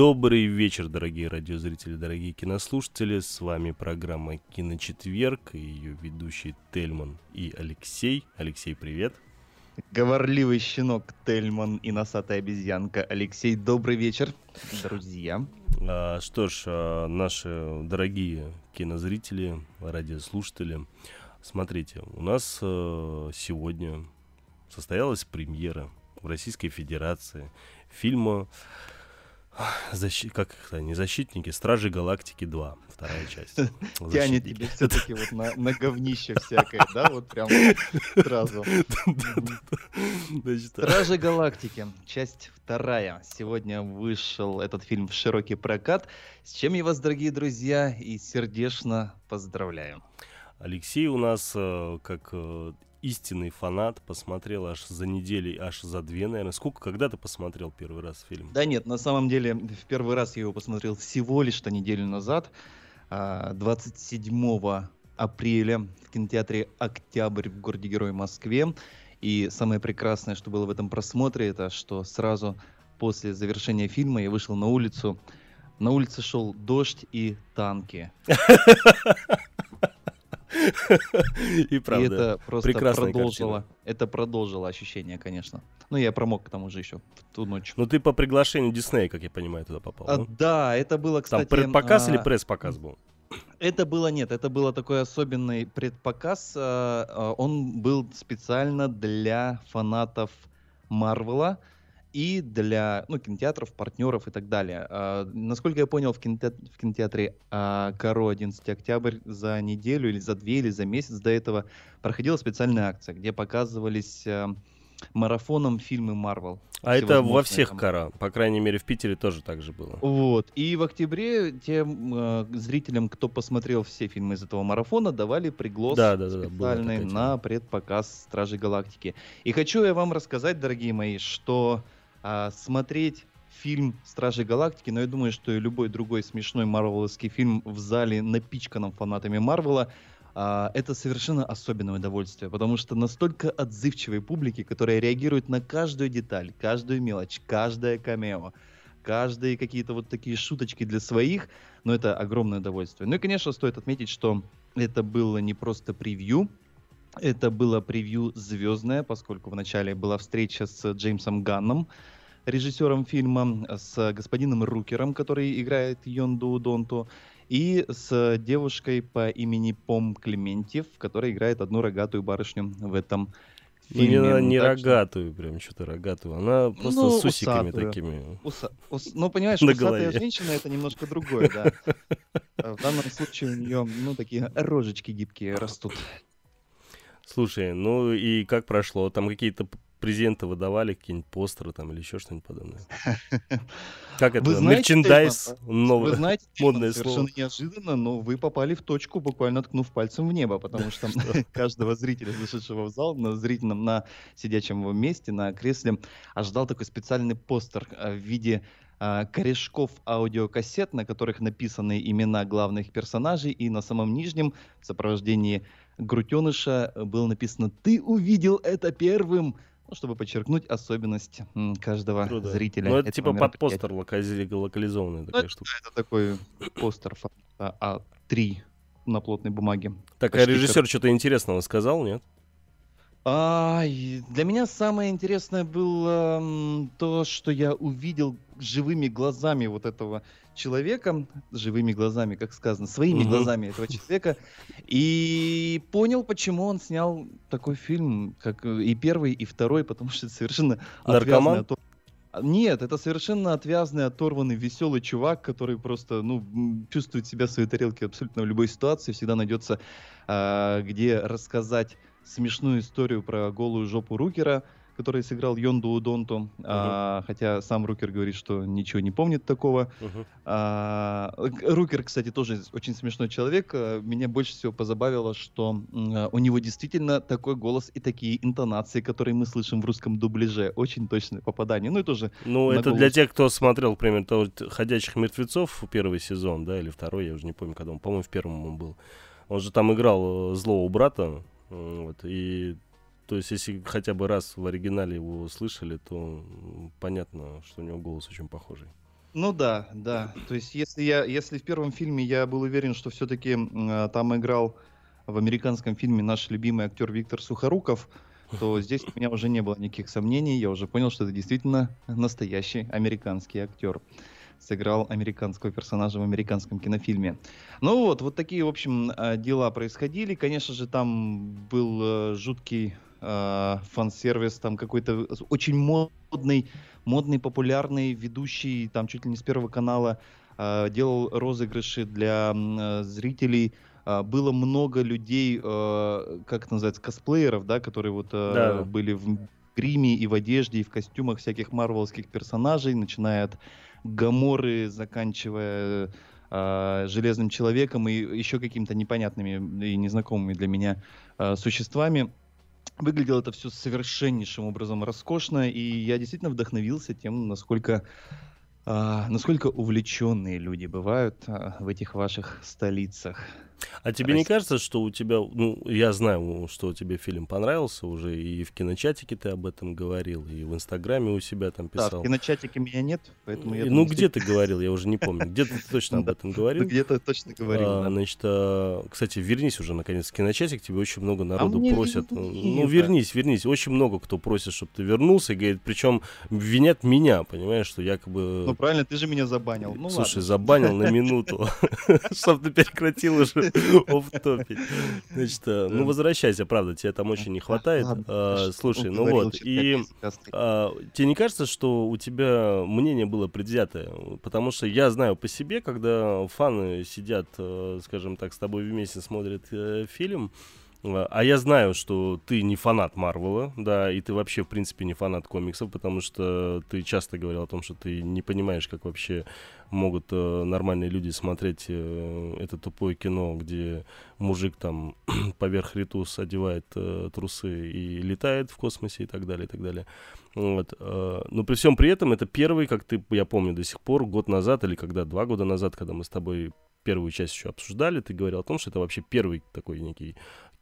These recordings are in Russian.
Добрый вечер, дорогие радиозрители, дорогие кинослушатели. С вами программа «Киночетверг» и ее ведущие Тельман и Алексей. Алексей, привет. Говорливый щенок Тельман и носатая обезьянка Алексей. Добрый вечер, друзья. А, что ж, а, наши дорогие кинозрители, радиослушатели, смотрите, у нас а, сегодня состоялась премьера в Российской Федерации фильма Защи... как не защитники, Стражи Галактики 2, вторая часть. Тянет тебе все-таки вот на, на говнище всякое, да, вот прям сразу. Стражи Галактики, часть вторая. Сегодня вышел этот фильм в широкий прокат, с чем я вас, дорогие друзья, и сердечно поздравляю. Алексей у нас, э, как э, истинный фанат, посмотрел аж за недели, аж за две, наверное. Сколько, когда ты посмотрел первый раз фильм? Да нет, на самом деле, в первый раз я его посмотрел всего лишь-то неделю назад, а, 27 апреля в кинотеатре «Октябрь» в городе Герой Москве. И самое прекрасное, что было в этом просмотре, это что сразу после завершения фильма я вышел на улицу. На улице шел дождь и танки. И правда. И это просто продолжило, картина. это продолжило ощущение, конечно. Ну, я промок к тому же еще в ту ночь. Ну ты по приглашению Диснея, как я понимаю, туда попал. А, да? да, это было, Там кстати... предпоказ или а, пресс-показ был? Это было нет, это было такой особенный предпоказ. а, а, Он был специально для фанатов Марвела и для ну, кинотеатров, партнеров и так далее. А, Насколько я понял, в, кинотеатре, в кинотеатре а, Каро 11 октябрь за неделю или за две или за месяц до этого проходила специальная акция, где показывались а, марафоном фильмы Марвел. А это во всех там. кара. По крайней мере, в Питере тоже так же было. Вот. И в октябре тем э, зрителям, кто посмотрел все фильмы из этого марафона, давали приглас Да, да, да, специальный на предпоказ Стражей Галактики. И хочу я вам рассказать, дорогие мои, что а, смотреть фильм Стражи Галактики, но я думаю, что и любой другой смешной марвеловский фильм в зале, напичканном фанатами Марвела, а, это совершенно особенное удовольствие, потому что настолько отзывчивой публики, которая реагирует на каждую деталь, каждую мелочь, каждое камео, каждые какие-то вот такие шуточки для своих, но это огромное удовольствие. Ну и, конечно, стоит отметить, что это было не просто превью, это было превью звездное, поскольку вначале была встреча с Джеймсом Ганном, режиссером фильма, с господином Рукером, который играет Йонду Донту, и с девушкой по имени Пом Клементьев, которая играет одну рогатую барышню в этом Ну, не, фильме. не Так что- рогатую, прям что-то рогатую. Она просто Ну, с усиками усатую. такими. Уса- ус- Ну, понимаешь, На усатая голове. женщина это немножко другое, да. А В данном случае у нее, ну, такие рожечки гибкие растут. Слушай, ну и как прошло? Там какие-то презенты выдавали, какие-нибудь постеры там или еще что-нибудь подобное? Как это? Вы знаете, Мерчендайз новый. Вы знаете, модное слово. совершенно неожиданно, но вы попали в точку, буквально ткнув пальцем в небо, потому что каждого зрителя, зашедшего в зал, на зрительном, на сидячем месте, на кресле, ожидал такой специальный постер а, в виде а, корешков аудиокассет, на которых написаны имена главных персонажей, и на самом нижнем в сопровождении Грутеныша было написано «Ты увидел это первым!» ну, чтобы подчеркнуть особенность каждого Круто. зрителя. Ну, это типа под постер локализованная такая это штука. Это такой постер формата А3 на плотной бумаге. Так, а почти режиссер что-то интересного сказал, нет? А, для меня самое интересное было то, что я увидел живыми глазами вот этого человека, живыми глазами, как сказано, своими Мгм. глазами этого человека, и понял, почему он снял такой фильм, как э, и первый, и второй, потому что это совершенно Наркоман? А, Нет, это совершенно отвязный, оторванный, веселый чувак, который просто, ну, чувствует себя в своей тарелке абсолютно в любой ситуации. Всегда найдется, а, где рассказать смешную историю про голую жопу Рукера, который сыграл Йонду Удонту. А, хотя сам Рукер говорит, что ничего не помнит такого. Мгм. А, Рукер, кстати, тоже очень смешной человек. А, Меня больше всего позабавило, что а, у него действительно такой голос и такие интонации, которые мы слышим в русском дубляже. Очень точное попадание. Ну и тоже Ну, это для голос. тех, кто смотрел, к примеру, того «Ходячих мертвецов» первый сезон, да, или второй, я уже не помню, когда он, по-моему, в первом он был. Он же там играл э, злого брата, вот, и то есть, если хотя бы раз в оригинале его слышали, то понятно, что у него голос очень похожий. Ну да, да. То есть, если я, если в первом фильме я был уверен, что все-таки там играл в американском фильме наш любимый актер Виктор Сухоруков, то здесь у меня уже не было никаких сомнений. Я уже понял, что это действительно настоящий американский актер. Сыграл американского персонажа в американском кинофильме. Ну вот, вот такие, в общем, э, дела происходили. Конечно же, там был э, жуткий э, фан-сервис, там какой-то очень модный модный, популярный ведущий, там чуть ли не с Первого канала, э, делал розыгрыши для э, зрителей. А, Было много людей, э, как это называется, косплееров, да, которые вот э, Да. были в гриме и в одежде, и в костюмах всяких марвелских персонажей, начиная от Гаморы, заканчивая э, Железным Человеком и еще какими-то непонятными и незнакомыми для меня э, существами. Выглядело это все совершеннейшим образом роскошно, и я действительно вдохновился тем, насколько, а, насколько увлеченные люди бывают а, в этих ваших столицах. А тебе не Российский. кажется, что у тебя, ну, я знаю, что тебе фильм понравился уже, и в киночатике ты об этом говорил, и в Инстаграме у себя там Да, писал. в киночатике меня нет, поэтому я... Ну, не где ты говорил, я уже не помню. Где ты точно об Да. этом говорил? где-то точно говорил. А, да. Значит, а, кстати, вернись уже наконец в киночатик, тебе очень много народу мне просят. не Ну, вернись, вернись. Очень много кто просит, чтобы ты вернулся, и говорит, причем винят меня, понимаешь, что якобы... Ну правильно, ты же меня забанил. Ну Слушай, забанил на минуту, чтобы ты прекратил уже офтопить. Значит, э, ну возвращайся, правда, тебе там очень не хватает. Хорошо. Слушай, ну вот, и а, тебе не кажется, что у тебя мнение было предвзятое? Потому что я знаю по себе, когда фаны сидят, э, скажем так, с тобой вместе смотрят э, фильм, э, а я знаю, что ты не фанат Марвела, да, и ты вообще, в принципе, не фанат комиксов, потому что ты часто говорил о том, что ты не понимаешь, как вообще могут э, нормальные люди смотреть э, это тупое кино, где мужик там поверх ритус одевает э, трусы и летает в космосе и так далее, и так далее. Вот. э, Но при всем при этом это первый, как ты, я помню до сих пор, год назад или когда, два года назад, когда мы с тобой первую часть еще обсуждали, ты говорил о том, что это вообще первый такой некий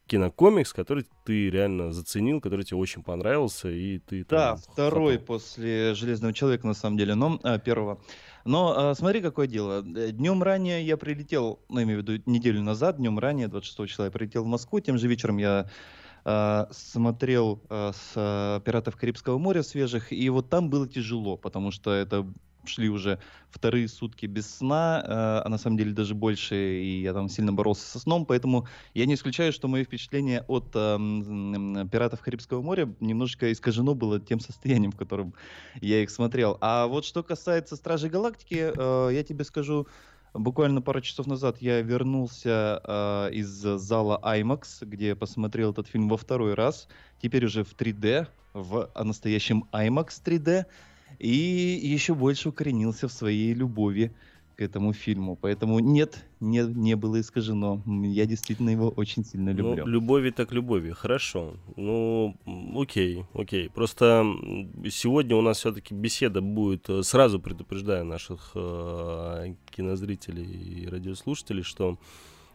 кинокомикс, который ты реально заценил, который тебе очень понравился, и ты Да, там второй хапал. после Железного человека, на самом деле, но а, первого. Но а, смотри, какое дело. Днем ранее я прилетел, ну, имею в виду неделю назад, днем ранее, 26 числа, я прилетел в Москву. Тем же вечером я а, смотрел а, с а, «Пиратов Карибского моря» свежих, и вот там было тяжело, потому что это шли уже вторые сутки без сна, а, а на самом деле даже больше, и я там сильно боролся со сном, поэтому я не исключаю, что мое впечатление от м, «Пиратов Карибского моря» немножечко искажено было тем состоянием, в котором я их смотрел. А вот что касается «Стражей Галактики», э, я тебе скажу, буквально пару часов назад я вернулся э, из зала IMAX, где посмотрел этот фильм во второй раз, теперь уже в 3D, в настоящем IMAX 3D, и еще больше укоренился в своей любови к этому фильму. Поэтому нет, не, не было искажено. Я действительно его очень сильно Ну, люблю. любови так любови, хорошо. Ну, окей, окей. Просто сегодня у нас все-таки беседа будет, э, сразу предупреждаю наших э, кинозрителей и радиослушателей, что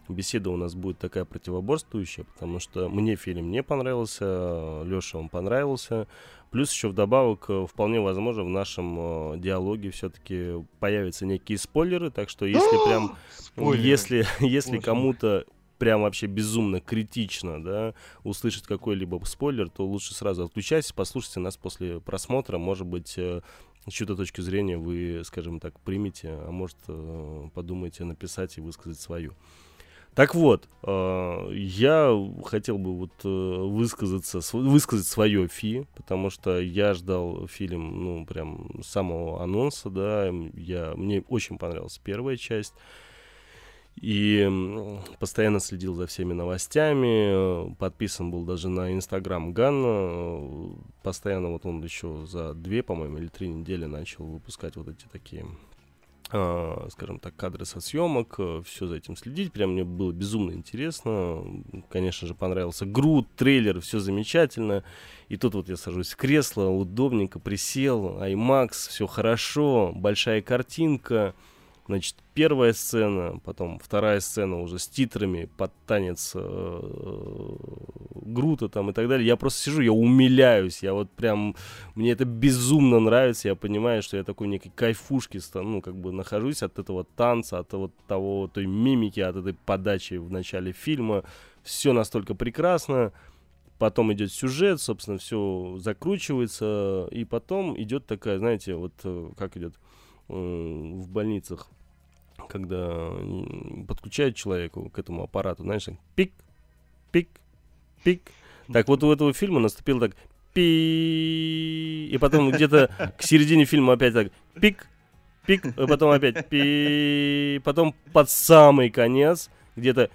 беседа у нас будет такая противоборствующая, потому что мне фильм не понравился, Леша он понравился. Плюс еще вдобавок, э, вполне возможно, в нашем э, диалоге все-таки появятся некие спойлеры, так что если прям Спойлеры. если, если кому-то прям вообще безумно критично, да, услышать какой-либо спойлер, то лучше сразу отключайтесь, послушайте нас после просмотра, может быть, э, с чью-то точки зрения вы, скажем так, примете, а может, э, подумаете написать и высказать свою. Так вот, э, я хотел бы вот э, высказаться, высказать свое фи, потому что я ждал фильм, ну, прям с самого анонса, да, я, мне очень понравилась первая часть, и постоянно следил за всеми новостями, э, подписан был даже на инстаграм Ганна, постоянно вот он еще за две, по-моему, или три недели начал выпускать вот эти такие скажем так, кадры со съемок, все за этим следить. Прям мне было безумно интересно. Конечно же, понравился Груд, трейлер, все замечательно. И тут вот я сажусь в кресло, удобненько присел, IMAX, все хорошо, большая картинка. Значит, первая сцена, потом вторая сцена уже с титрами под танец э, Грута там и так далее. Я просто сижу, я умиляюсь, я вот прям, мне это безумно нравится, я понимаю, что я такой некой кайфушки, ну, как бы нахожусь от этого танца, от вот того, той мимики, от этой подачи в начале фильма. Все настолько прекрасно. Потом идет сюжет, собственно, все закручивается, и потом идет такая, знаете, вот э, как идет в больницах, когда подключают человеку к этому аппарату, знаешь, пик, пик, пик. Так вот у этого фильма наступил так пи, и потом где-то к середине фильма опять так пик, пик, и потом опять пи, потом под самый конец где-то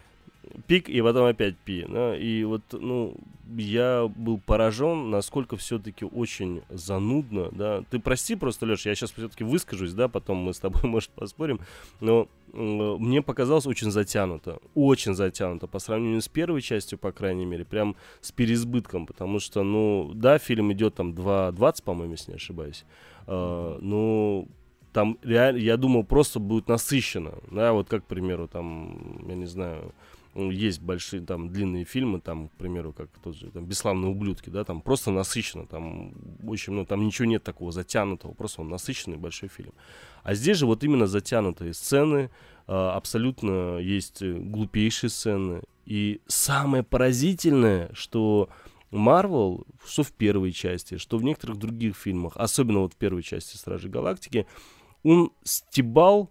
пик, и потом опять пи. да, и вот, ну, я был поражен, насколько все-таки очень занудно, да. Ты прости просто, Леш, я сейчас все-таки выскажусь, да, потом мы с тобой, может, поспорим, но м, мне показалось очень затянуто, очень затянуто по сравнению с первой частью, по крайней мере, прям с переизбытком, потому что, ну, да, фильм идет там 2.20, по-моему, если не ошибаюсь, А, ну, там реально, я думал, просто будет насыщенно, да, вот как, к примеру, там, я не знаю, есть большие там длинные фильмы, там, к примеру, как тот же там «Бесславные ублюдки», да, там просто насыщенно, там очень много, там ничего нет такого затянутого, просто он насыщенный большой фильм. А здесь же вот именно затянутые сцены, а, абсолютно есть э, глупейшие сцены. И самое поразительное, что Марвел, что в первой части, что в некоторых других фильмах, особенно вот в первой части Стражи Галактики, он стебал,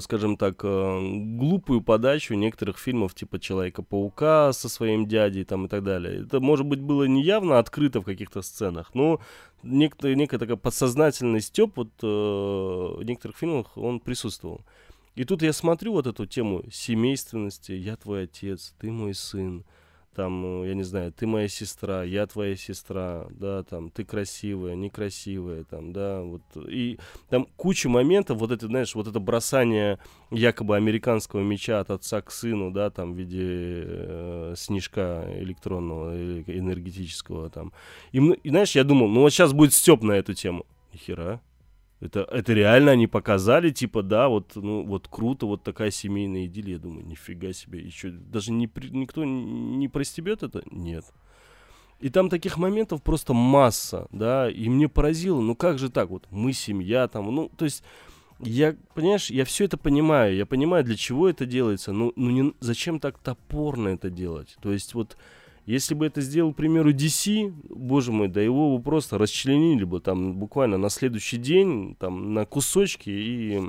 скажем так, э, глупую подачу некоторых фильмов типа Человека-паука со своим дядей там и так далее. Это, может быть, было не явно открыто в каких-то сценах, но некто, некая такая подсознательный степ вот э, в некоторых фильмах он присутствовал. И тут я смотрю вот эту тему семейственности, я твой отец, ты мой сын, там, э, я не знаю, ты моя сестра, я твоя сестра, да, там, ты красивая, некрасивая, там, да, вот, и там куча моментов, вот это, знаешь, вот это бросание якобы американского меча от отца к сыну, да, там, в виде э, снежка электронного, э, энергетического, там, и, и, знаешь, я думал, ну, вот сейчас будет степ на эту тему, нихера, это, это реально они показали, типа, да, вот, ну, вот круто, вот такая семейная идиллия. Я думаю, нифига себе, еще даже не, никто не простебет это? Нет. И там таких моментов просто масса, да, и мне поразило, ну как же так, вот мы семья там, ну, то есть, я, понимаешь, я все это понимаю, я понимаю, для чего это делается, ну, ну не, зачем так топорно это делать, то есть вот, если бы это сделал, к примеру, DC, боже мой, да его бы просто расчленили бы там буквально на следующий день, там, на кусочки и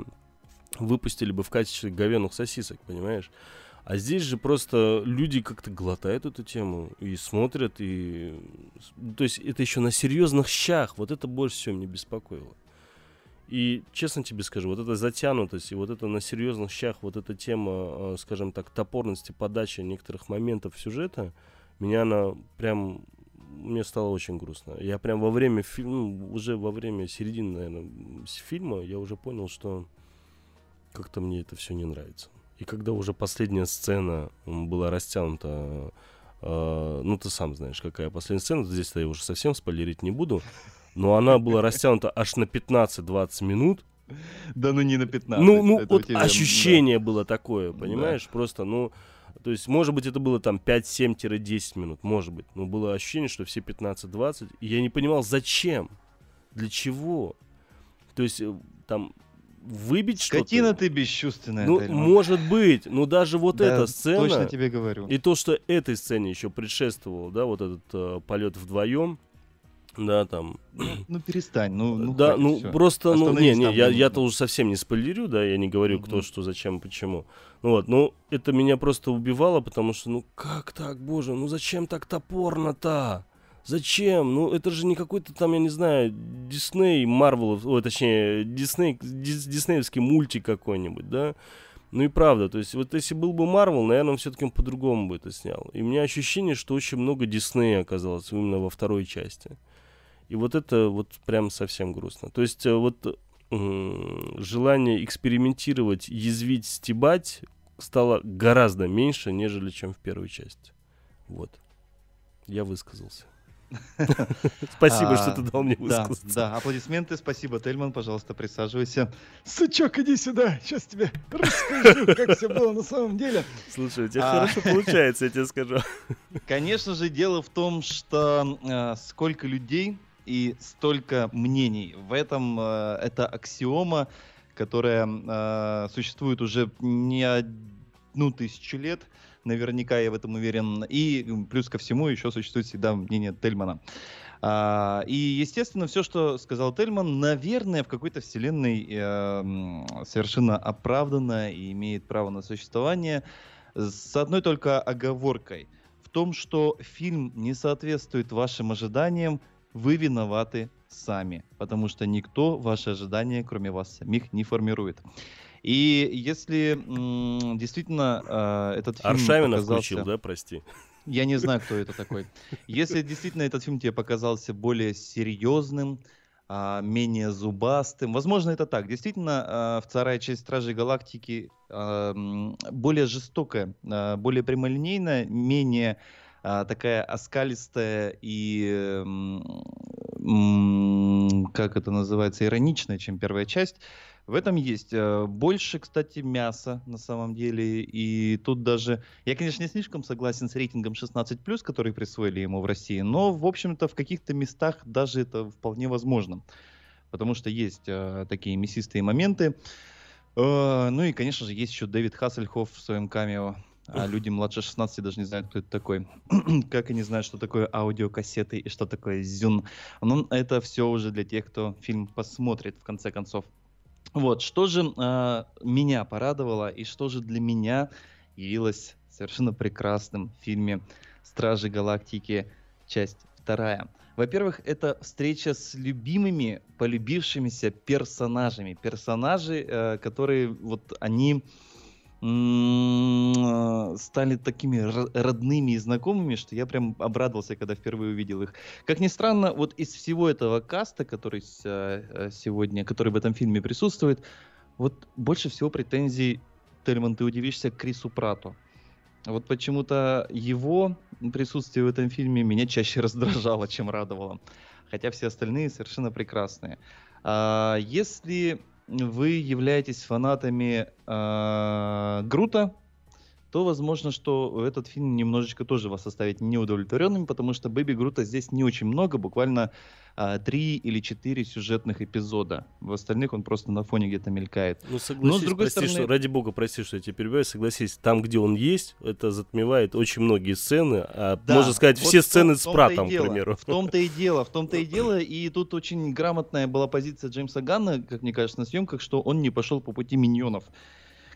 выпустили бы в качестве говяных сосисок, понимаешь? А здесь же просто люди как-то глотают эту тему и смотрят, и... То есть это еще на серьезных щах, вот это больше всего меня беспокоило. И честно тебе скажу, вот эта затянутость и вот это на серьезных щах, вот эта тема, э, скажем так, топорности подачи некоторых моментов сюжета, меня она прям мне стало очень грустно. Я прям во время фильма, уже во время середины, наверное, фильма, я уже понял, что как-то мне это все не нравится. И когда уже последняя сцена была растянута, э, ну ты сам знаешь, какая последняя сцена, здесь я уже совсем спойлерить не буду, но она была растянута аж на 15-20 минут, Да ну не на 15. ну, ну вот ощущение было такое, понимаешь? Просто, ну, то есть, может быть, это было там 5-7-10 минут, может быть. Но было ощущение, что все 15-20. И я не понимал, зачем? Для чего? То есть, э, там, выбить что-то? Скотина ты бесчувственная. Ну, Тельман. может быть. Но даже вот Да, эта сцена... Точно тебе говорю. И то, что этой сцене еще предшествовал, да, вот этот э, полет вдвоем, да, там, Ну перестань, ну, ну да, хватит ну всё. просто, ну, не, не, я, я-то уже совсем не спойлерю, да, я не говорю, кто, Мгм. что, зачем, почему. Ну вот, ну, это меня просто убивало, потому что, ну, как так, боже, ну, зачем так топорно-то? Зачем? Ну, это же не какой-то там, я не знаю, Дисней, Марвел, ой, точнее, Дисней, дис- диснеевский мультик какой-нибудь, да? Ну и правда, то есть вот если был бы Марвел, наверное, он все-таки по-другому бы это снял. И у меня ощущение, что очень много Диснея оказалось именно во второй части. И вот это вот прям совсем грустно. То есть э, вот желание экспериментировать, язвить, стебать стало гораздо меньше, нежели чем в первой части. Вот. Я высказался. Спасибо, что А, ты дал мне высказаться. да, аплодисменты, спасибо, Тельман, пожалуйста, присаживайся. Сучок, иди сюда, сейчас тебе расскажу, как все было на самом деле. Слушай, у тебя А. хорошо получается, я тебе скажу. Конечно же, дело в том, что э, сколько людей и столько мнений. В этом э, это аксиома, которая э, существует уже не одну тысячу лет. Наверняка я в этом уверен. И плюс ко всему еще существует всегда мнение Тельмана. А, и, естественно, все, что сказал Тельман, наверное, в какой-то вселенной э, совершенно оправданно и имеет право на существование. С одной только оговоркой. В том, что фильм не соответствует вашим ожиданиям, вы виноваты сами. Потому что никто ваши ожидания, кроме вас самих, не формирует. И если м, действительно э, этот фильм Аршавина показался- включил, да, прости. я не знаю, кто это такой. Если действительно этот фильм тебе показался более серьезным, а, менее зубастым, возможно, это так. Действительно, а, вторая часть Стражей Галактики м, более жестокая, более прямолинейная, менее такая оскалистая и как это называется, ироничная, чем первая часть. В этом есть э, больше, кстати, мяса на самом деле. И тут даже... Я, конечно, не слишком согласен с рейтингом 16+, который присвоили ему в России, но, в общем-то, в каких-то местах даже это вполне возможно. Потому что есть э, такие мясистые моменты. Э, ну и, конечно же, есть еще Дэвид Хассельхоф в своем камео. А люди младше 16 даже не знают, кто это такой. как они знают, что такое аудиокассеты и что такое зюн. Ну, это все уже для тех, кто фильм посмотрит, в конце концов. Вот, что же а, меня порадовало и что же для меня явилось совершенно прекрасным в фильме «Стражи Галактики. Часть вторая». Во-первых, это встреча с любимыми, полюбившимися персонажами. Персонажи, э, которые вот они э, стали такими ро- родными и знакомыми, что я прям обрадовался, когда впервые увидел их. Как ни странно, вот из всего этого каста, который э, сегодня, который в этом фильме присутствует, вот больше всего претензий, Тельман, ты удивишься, к Крису Прату. Вот почему-то его присутствие в этом фильме меня чаще раздражало, чем радовало. Хотя все остальные совершенно прекрасные. А, если вы являетесь фанатами а, Грута, то возможно, что этот фильм немножечко тоже вас оставит неудовлетворенным, потому что Бэби Грута здесь не очень много, буквально а, три или четыре сюжетных эпизода. В остальных он просто на фоне где-то мелькает. Ну, согласись, другой прости, стороны- что, ради бога, прости, что я тебя перебиваю, согласись, там, где он есть, это затмевает очень многие сцены, а Да, можно сказать, вот все том- сцены с Пратом, и к дело, примеру. В том-то и дело, в том-то и дело. И тут очень грамотная была позиция Джеймса Ганна, как мне кажется, на съемках, что он не пошел по пути миньонов.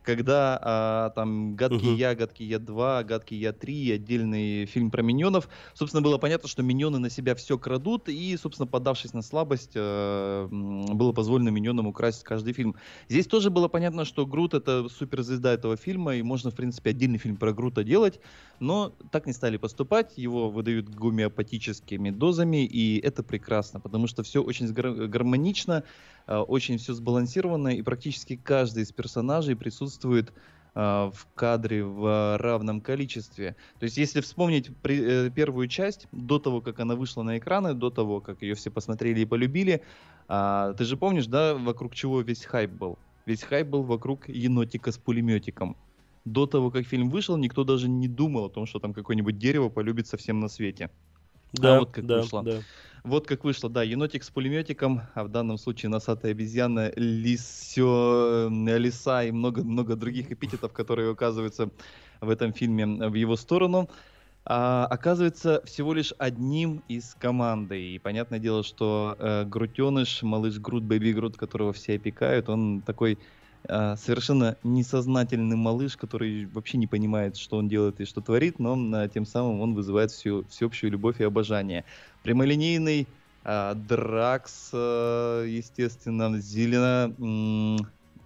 Когда а, там «Гадкий Мгм. я», «Гадкий я 2», «Гадкий я 3», отдельный фильм про миньонов, собственно, было понятно, что миньоны на себя все крадут, и, собственно, поддавшись на слабость, м, было позволено миньонам украсть каждый фильм. Здесь тоже было понятно, что Грут — это суперзвезда этого фильма, и можно, в принципе, отдельный фильм про Грута делать, но так не стали поступать, его выдают гомеопатическими дозами, и это прекрасно, потому что все очень гармонично, очень все сбалансировано, и практически каждый из персонажей присутствует э, в кадре в равном количестве. То есть, если вспомнить при- э, первую часть, до того, как она вышла на экраны, до того, как ее все посмотрели и полюбили, а, ты же помнишь, да, вокруг чего весь хайп был? Весь хайп был вокруг енотика с пулеметиком. До того, как фильм вышел, никто даже не думал о том, что там какое-нибудь дерево полюбится всем на свете. Да, вот как да, вышло. да. Вот как вышло, да, енотик с пулеметиком, а в данном случае носатая обезьяна, лисё, э, лиса и много-много других эпитетов, которые указываются в этом фильме в его сторону, а, оказывается всего лишь одним из команды. И понятное дело, что э, Грутеныш, малыш Грут, Бэби Грут, которого все опекают, он такой совершенно несознательный малыш, который вообще не понимает, что он делает и что творит, но э, тем самым он вызывает всю, всеобщую любовь и обожание. Прямолинейный а, Дракс, естественно, зелено,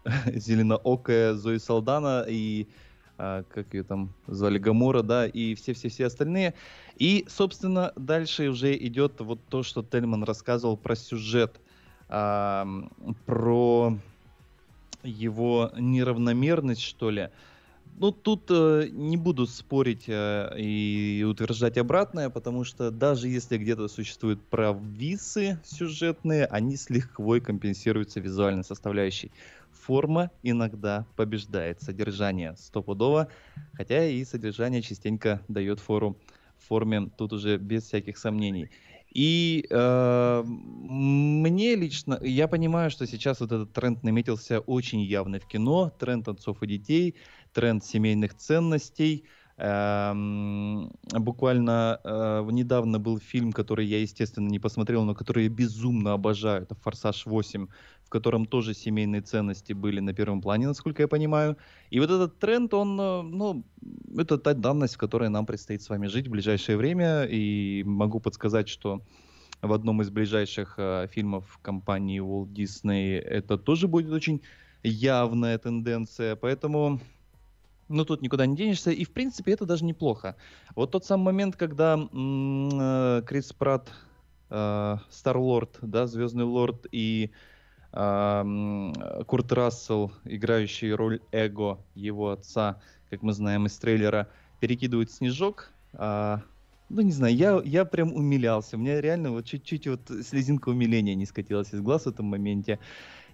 зеленоокая Зои Салдана и а, как ее там звали Гамора, да, и все-все-все остальные. И, собственно, дальше уже идет вот то, что Тельман рассказывал про сюжет, а, про его неравномерность, что ли. Ну, тут э, не буду спорить э, и утверждать обратное, потому что даже если где-то существуют провисы сюжетные, они с лихвой компенсируются визуальной составляющей. Форма иногда побеждает содержание стопудово, хотя и содержание частенько дает фору форме, тут уже без всяких сомнений. И э, мне лично, я понимаю, что сейчас вот этот тренд наметился очень явный в кино, тренд отцов и детей, тренд семейных ценностей. Эм, буквально э, недавно был фильм, который я, естественно, не посмотрел, но который я безумно обожаю. Это «Форсаж 8», в котором тоже семейные ценности были на первом плане, насколько я понимаю. И вот этот тренд, он, э, ну, это та данность, в которой нам предстоит с вами жить в ближайшее время. И могу подсказать, что в одном из ближайших э, фильмов компании Walt Disney это тоже будет очень явная тенденция. Поэтому ну, тут никуда не денешься. И, в принципе, это даже неплохо. Вот тот самый момент, когда м, э, Крис Пратт, Старлорд, да, Звездный Лорд и Курт Рассел, играющий роль Эго, его отца, как мы знаем из трейлера, перекидывают снежок а, ну не знаю, я, я прям умилялся. У меня реально вот чуть-чуть вот слезинка умиления не скатилась из глаз в этом моменте.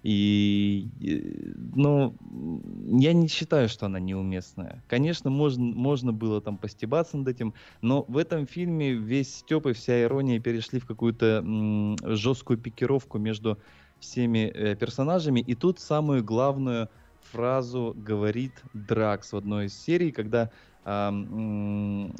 И, ну, я не считаю, что она неуместная. Конечно, можно, можно было там постебаться над этим, но в этом фильме весь стёб и вся ирония перешли в какую-то жесткую пикировку между всеми э, персонажами. И тут самую главную фразу говорит Дракс в одной из серий, когда а, м,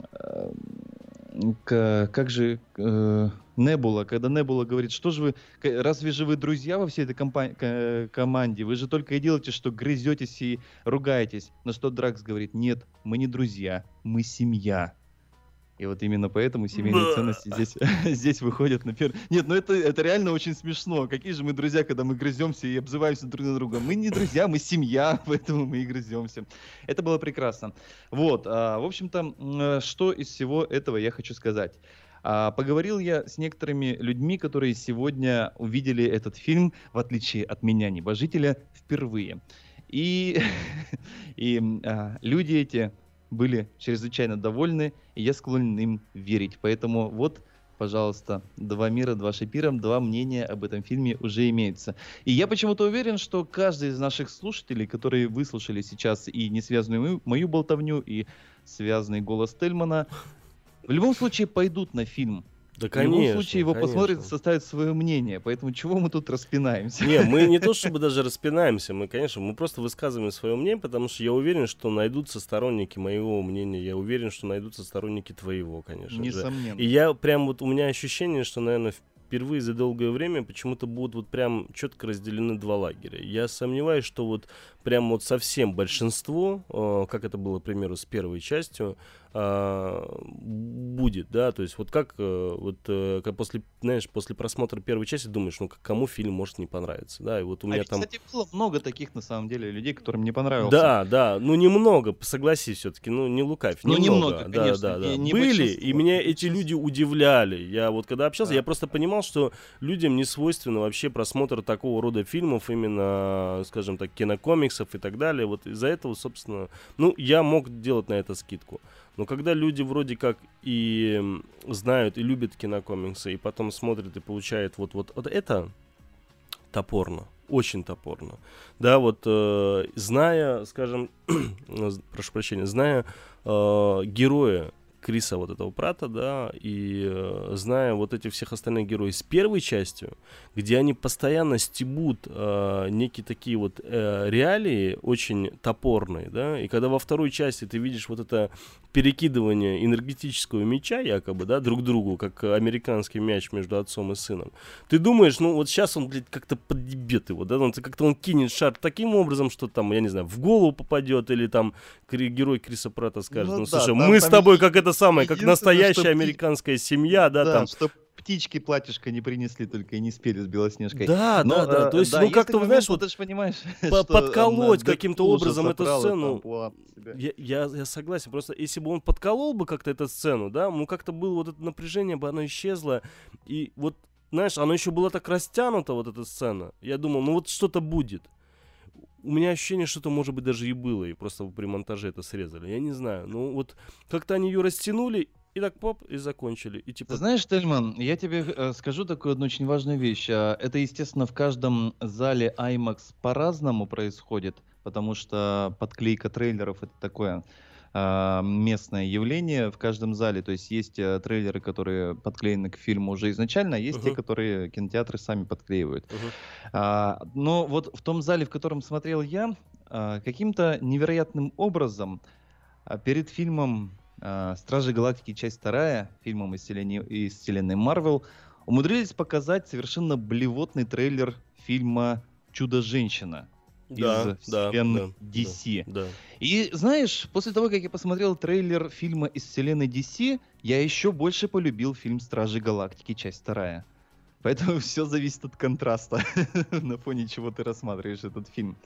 к- как же э, Небула, когда Небула говорит, что же вы, разве же вы друзья во всей этой компа- ко- команде? Вы же только и делаете, что грызетесь и ругаетесь. На что Дракс говорит, нет, мы не друзья, мы семья. И вот именно поэтому семейные ценности здесь, здесь выходят на первый... Нет, ну это, это реально очень смешно. Какие же мы друзья, когда мы грыземся и обзываемся друг на друга? Мы не друзья, мы семья, поэтому мы и грыземся. Это было прекрасно. Вот, а, в общем-то, э, что из всего этого я хочу сказать. А, Поговорил я с некоторыми людьми, которые сегодня увидели этот фильм, в отличие от меня, небожителя, впервые. И, и а, люди эти были чрезвычайно довольны, и я склонен им верить. Поэтому вот, пожалуйста, два мира, два шипира, два мнения об этом фильме уже имеются. И я почему-то уверен, что каждый из наших слушателей, которые выслушали сейчас и не связанную мою, мою болтовню, и связанный голос Тельмана, в любом случае пойдут на фильм. Да, в конечно. любом случае его посмотрят, конечно. составят свое мнение. Поэтому чего мы тут распинаемся? Не, мы не то чтобы даже распинаемся, мы, конечно, мы просто высказываем свое мнение, потому что я уверен, что найдутся сторонники моего мнения, я уверен, что найдутся сторонники твоего, конечно же. Несомненно. И я прям вот, у меня ощущение, что, наверное, впервые за долгое время почему-то будут вот прям четко разделены два лагеря. Я сомневаюсь, что вот прям вот совсем большинство, э, как это было, к примеру, с первой частью, а, будет, да, то есть вот как э, вот э, как после, знаешь, после просмотра первой части думаешь, ну кому фильм может не понравиться, да, и вот у А меня ведь, там... кстати, было много таких, на самом деле, людей, которым не понравился. Да, да, ну немного, согласись все-таки, ну не лукавь, Ну, немного, немного, да, конечно, да, да. не- не Были, и меня эти люди удивляли. Я вот когда общался, Да. я просто понимал, что людям не свойственно вообще просмотр такого рода фильмов, именно, скажем так, кинокомиксов и так далее. Вот из-за этого, собственно, ну я мог делать на это скидку. Но когда люди вроде как и знают и любят кинокомиксы, и потом смотрят и получают вот, вот, вот это топорно, очень топорно. Да, вот э, зная, скажем, прошу прощения, зная э, героя Криса вот этого Прата, да, и э, зная вот этих всех остальных героев с первой частью, где они постоянно стебут э, некие такие вот э, реалии очень топорные, да, и когда во второй части ты видишь вот это перекидывание энергетического мяча, якобы, да, друг другу, как американский мяч между отцом и сыном, ты думаешь, ну вот сейчас он, блядь, как-то подъебет его, да, он как-то он кинет шар таким образом, что там, я не знаю, в голову попадет, или там герой Криса Пратта скажет, Ну ну, да, слушай, там- мы с там тобой е- как это самое, как настоящая американская семья, да, там. что птички платьишко не принесли, только и не спели с Белоснежкой. Да, Но, да, да, э, то есть, да, ну как-то, знаешь, вот ты же понимаешь, по- подколоть каким-то образом эту сцену. Я, я, я согласен, просто если бы он подколол бы как-то эту сцену, да, ну как-то было вот это напряжение бы, оно исчезло, и вот, знаешь, оно еще было так растянуто, вот эта сцена, я думал, ну вот что-то будет. У меня ощущение, что это, может быть, даже и было, и просто при монтаже это срезали, я не знаю, ну вот как-то они ее растянули, и так поп, и закончили, и типа... Знаешь, Тельман, я тебе э, скажу такую одну очень важную вещь. А, Это, естественно, в каждом зале IMAX по-разному происходит, потому что подклейка трейлеров это такое местное явление в каждом зале. То есть есть э, трейлеры, которые подклеены к фильму уже изначально, а есть те, Мгм. которые кинотеатры сами подклеивают. Мгм. А, но вот в том зале, в котором смотрел я, а, каким-то невероятным образом а, перед фильмом а, «Стражи Галактики. Часть вторая», фильмом из вселенной Марвел, умудрились показать совершенно блевотный трейлер фильма «Чудо-женщина» Да, из да, вселенной да, DC. Да. И знаешь, после того, как я посмотрел трейлер фильма из вселенной DC, я еще больше полюбил фильм «Стражи Галактики. Часть вторая». Поэтому все зависит от контраста, на фоне чего ты рассматриваешь этот фильм.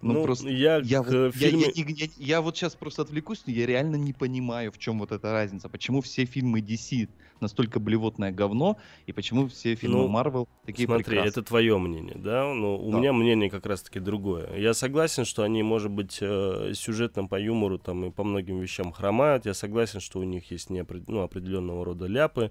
Ну, Ну, просто я, Я, к вот, я- фильме... я не- я- я вот сейчас просто отвлекусь, но я реально не понимаю, в чем вот эта разница. Почему все фильмы DC настолько блевотное говно, и почему все фильмы Ну, Marvel такие Смотри, прекрасные. это твое мнение, да? Но у Да. меня мнение как раз-таки другое. Я согласен, что они, может быть, э, сюжетно по юмору там и по многим вещам хромают. Я согласен, что у них есть неопред- ну, определенного рода ляпы.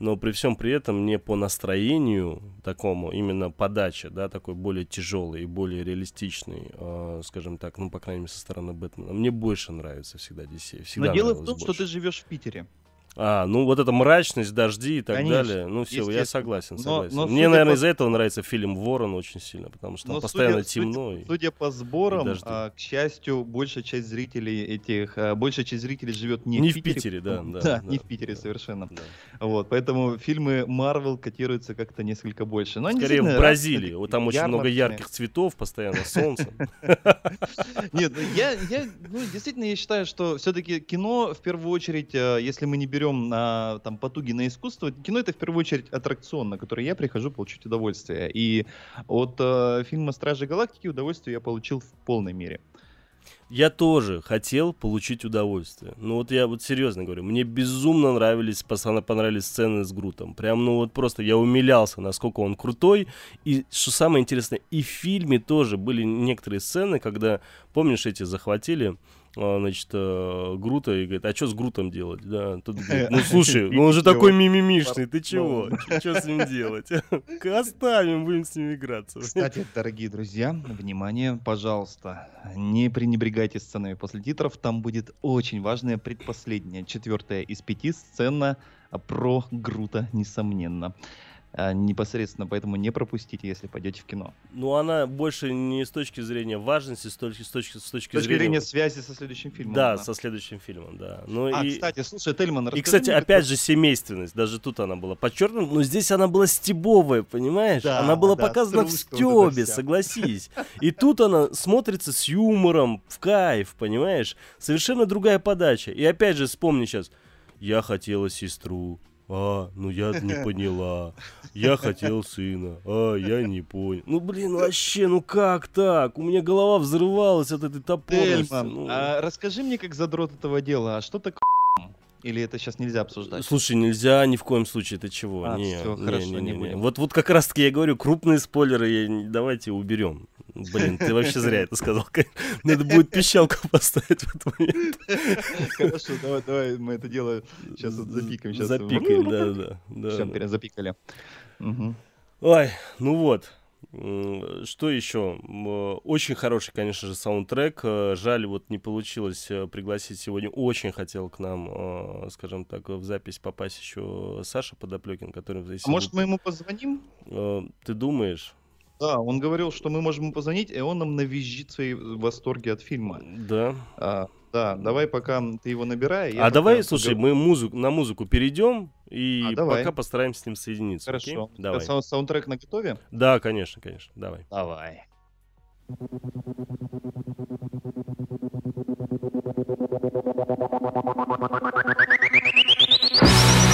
Но при всем при этом не по настроению такому, именно подача, да, такой более тяжелый и более реалистичный, э, скажем так, ну, по крайней мере, со стороны Бэтмена. Мне больше нравится всегда DC. Всегда Но дело в том, что больше. ты живешь в Питере. А, ну вот эта мрачность, дожди и так Конечно, далее. Ну все, я естественно. согласен, Но- согласен. но Мне, наверное, по- из-за этого нравится фильм Ворон очень сильно, потому что там Но постоянно судя- судя- темно. и- Судя по сборам, а, к счастью, большая часть зрителей этих, а, большая часть зрителей живет не, Не в Питере. Питере, да, да, Да, да, не в Питере да. совершенно. Да. Вот, поэтому фильмы Marvel котируются как-то несколько больше. Но Скорее в Бразилии. Вот там очень много ярких цветов, постоянно солнце. Нет, ну, я, я, ну, действительно, я считаю, что все-таки кино, в первую очередь, э, если мы не берем на, там, потуги на искусство, кино это в первую очередь аттракцион, на который я прихожу получить удовольствие. И от э, фильма «Стражи Галактики» удовольствие я получил в полной мере. Я тоже хотел получить удовольствие. Ну вот я вот серьезно говорю, мне безумно нравились, постоянно понравились сцены с Грутом. Прям, ну вот просто я умилялся, насколько он крутой. И что самое интересное, и в фильме тоже были некоторые сцены, когда, помнишь, эти захватили а, значит, э, Грута и говорит, а что с Грутом делать? Да, тут говорит, ну слушай, ну он же такой мимимишный, ты чего? Что с ним делать? Оставим, будем с ним играться. Кстати, дорогие друзья, внимание, пожалуйста, не пренебрегайте сценами после титров, там будет очень важная предпоследняя, четвертая из пяти сцена про Грута, несомненно. А, Непосредственно, поэтому не пропустите, если пойдете в кино. Ну, она больше не с точки зрения важности, с точки, с точки, с точки С точки зрения... зрения связи со следующим фильмом. да, она. со следующим фильмом, да. Ну, А, и, кстати, слушай, Тельман, и, кстати, мне, опять же, семейственность. Даже тут она была подчеркнута, но здесь она была стебовая, понимаешь? Да, она была да, показана в вот стебе, вся. согласись. И тут она смотрится с юмором, в кайф, понимаешь? Совершенно другая подача. И опять же, вспомни сейчас. Я хотела сестру. А, ну я не поняла. Я хотел сына. А, я не понял. Ну, блин, вообще, ну как так? У меня голова взрывалась от этой топорности. Тельман, ну. а расскажи мне, как задрот этого дела, а что так Или это сейчас нельзя обсуждать? Слушай, нельзя ни в коем случае, ты чего? А, не, всё, не, хорошо, не, не не, не. будем. Вот, вот как раз таки я говорю, крупные спойлеры я давайте уберем. Блин, ты вообще зря это сказал. Надо будет пищалку поставить в этот момент. Хорошо, давай, давай мы это дело сейчас вот запикаем. Сейчас Запикаем, да, да. да, Все, да. перезапикали. Мгм. Ой, ну вот. Что еще? Очень хороший, конечно же, саундтрек. Э, Жаль, вот не получилось э, пригласить сегодня. Очень хотел к нам, э, скажем так, в запись попасть еще Саша Подоплекин, который здесь... А может, мы ему позвоним? Ты думаешь? Да, он говорил, что мы можем ему позвонить, и он нам навизжит свои восторги от фильма. Да. А, да, давай пока ты его набирай. а пока давай, поговорю. слушай, мы музыку, на музыку перейдем и А, давай. пока постараемся с ним соединиться. окей? Хорошо. Давай. Сау- Саундтрек на готове? Да, конечно, конечно. Давай. Давай. Don't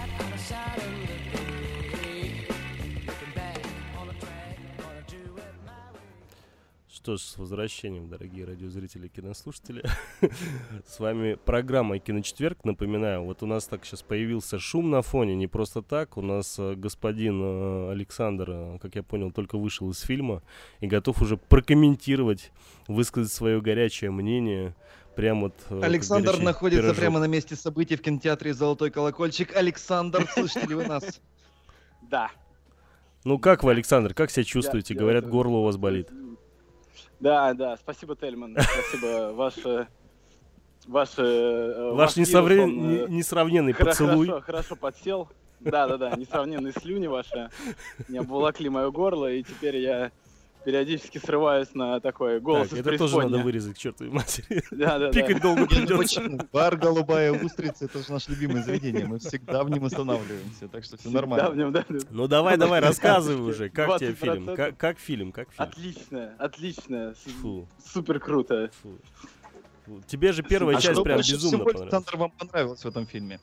Возвращением, дорогие радиозрители и кинослушатели. С вами программа «Киночетверг». Напоминаю, вот у нас так сейчас появился шум на фоне, не просто так. У нас э, господин э, Александр, э, как я понял, только вышел из фильма и готов уже прокомментировать, высказать свое горячее мнение. Прям вот... Александр находится пирожок. прямо на месте событий в кинотеатре «Золотой колокольчик». Александр, слышите ли вы нас? Да. Ну как вы, Александр, как себя чувствуете? я Говорят, горло у вас болит. Да, да, спасибо, Тельман. Спасибо, ваше... Ваше... э, Ваш вирус, несовре- он, э, не- несравненный хоро- поцелуй. Хорошо, хорошо подсел. Да, да, да, несравненные слюни ваши не обволокли мое горло, и теперь я периодически срываюсь на такой голос Так, из это тоже надо вырезать к чертовой матери. Да, да, да. Пикать долго Я не придется. почему. Бар «Голубая устрица» — это же наше любимое заведение. Мы всегда в нем останавливаемся, так что все Да, в нормально. нем, да, да. Ну давай, давай, рассказывай уже, как тебе 20%. фильм? Как, как фильм? Как фильм? Отлично, отлично. Фу, Супер круто. фу. Тебе же первая А часть что прям больше безумно всего, понравилась. Александр, вам понравилось в этом фильме?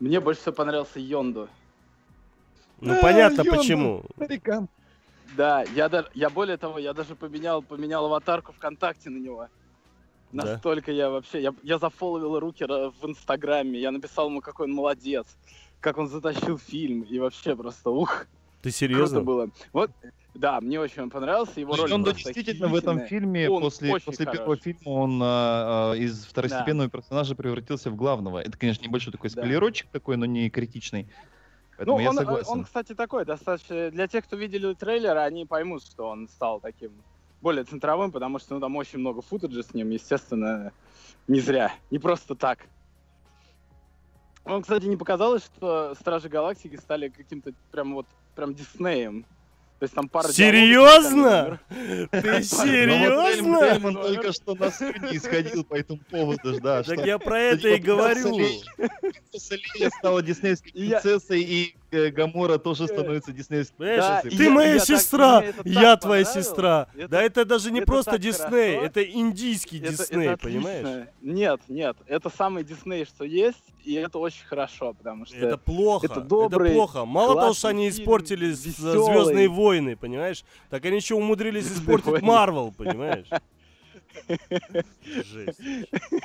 Мне больше всего понравился Йонду. Ну А, понятно Йонду. почему. Старикан. Да, я даже, я более того, я даже поменял, поменял аватарку ВКонтакте на него. Да? Настолько я вообще, я, я зафоловил Рукера в Инстаграме, я написал ему, какой он молодец, как он затащил фильм, и вообще просто, ух, Ты круто серьезно? было. Вот, да, мне очень он понравился, его роль просто действительно в этом фильме, Он после, после первого хорош. фильма, он а, а, из второстепенного персонажа превратился в главного. Это, конечно, небольшой такой Да. спойлерочек такой, но не критичный. Поэтому Ну, я он, согласен. он, кстати, такой, достаточно... Для тех, кто видели трейлер, они поймут, что он стал таким более центровым, потому что ну, там очень много футажа с ним, естественно, не зря, не просто так. Вам, кстати, не показалось, что Стражи Галактики стали каким-то прям вот прям Диснеем? То есть там пара Серьезно? диалогов, Ты Ну вот серьезно? Только что на слюни исходил по этому поводу, да. Так я про это и говорю. принцесса Лея стала диснейской принцессой, и Гамора тоже становится диснейской Понимаешь, Да, Ты я- моя я сестра, это так я твоя понравилось. сестра. Это- Да это даже не это просто Дисней, хорошо. это индийский Это- Дисней, это понимаешь? Нет, нет, это самый Дисней, что есть, и это очень хорошо, потому что... Это плохо. это добрый, плохо. Мало того, что они испортили весёлый. Звездные войны, понимаешь? Так они еще умудрились «Звездные испортить войны». Марвел, понимаешь? Жесть.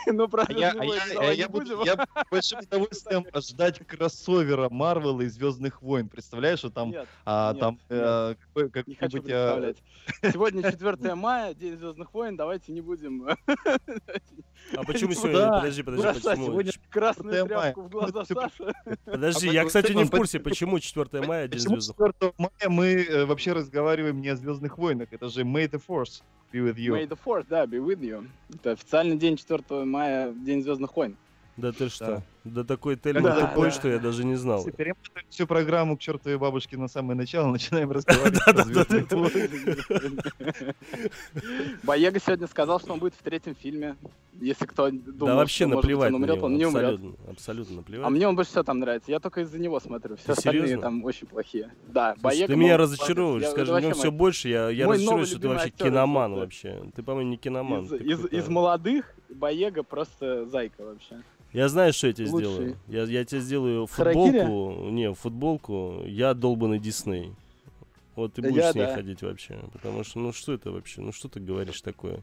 Ну, А я, ну, а а не я буду, я большим удовольствием ждать кроссовера Марвела и Звездных войн. Представляешь, что там, Нет, а, нет, там э, какой- не хочу какой-нибудь а. Сегодня 4 мая, День Звездных войн, давайте не будем А почему Да. сегодня? Подожди, подожди, почему? сегодня красную 4 мая. тряпку в глаза Саши. Подожди, А я, кстати, не в курсе, почему 4 мая День звездных. 4 мая мы э, вообще разговариваем не о Звездных войнах? Это же May the Force be with you. May the Force, да, be with you. Это официальный день 4 мая, День Звездных войн. Да ты что? Да. Да такой Тельман Да, тупой, да. что я даже не знал. Если перемотаем всю программу к чертовой бабушке на самое начало, начинаем разговаривать. Боега сегодня сказал, что он будет в третьем фильме. Если кто думал, Да вообще что, может быть, наплевать он на умрет, него. он не умрет. Абсолютно, абсолютно наплевать. А мне он больше всего там нравится. Я только из-за него смотрю. Все Ты остальные серьезно? там очень плохие. Да, Слушай, Боега ты меня разочаровываешь, скажи, это в нем вообще все больше, я, я новый что ты вообще киноман вообще. Ты, по-моему, не киноман. Из молодых Боега просто зайка вообще. Я знаю, что я тебе лучший. сделаю. Я, я тебе сделаю Харакири? футболку. Не, футболку. Я долбанный Дисней. Вот ты будешь я с ней да. ходить вообще. Потому что, ну что это вообще? Ну что ты говоришь такое?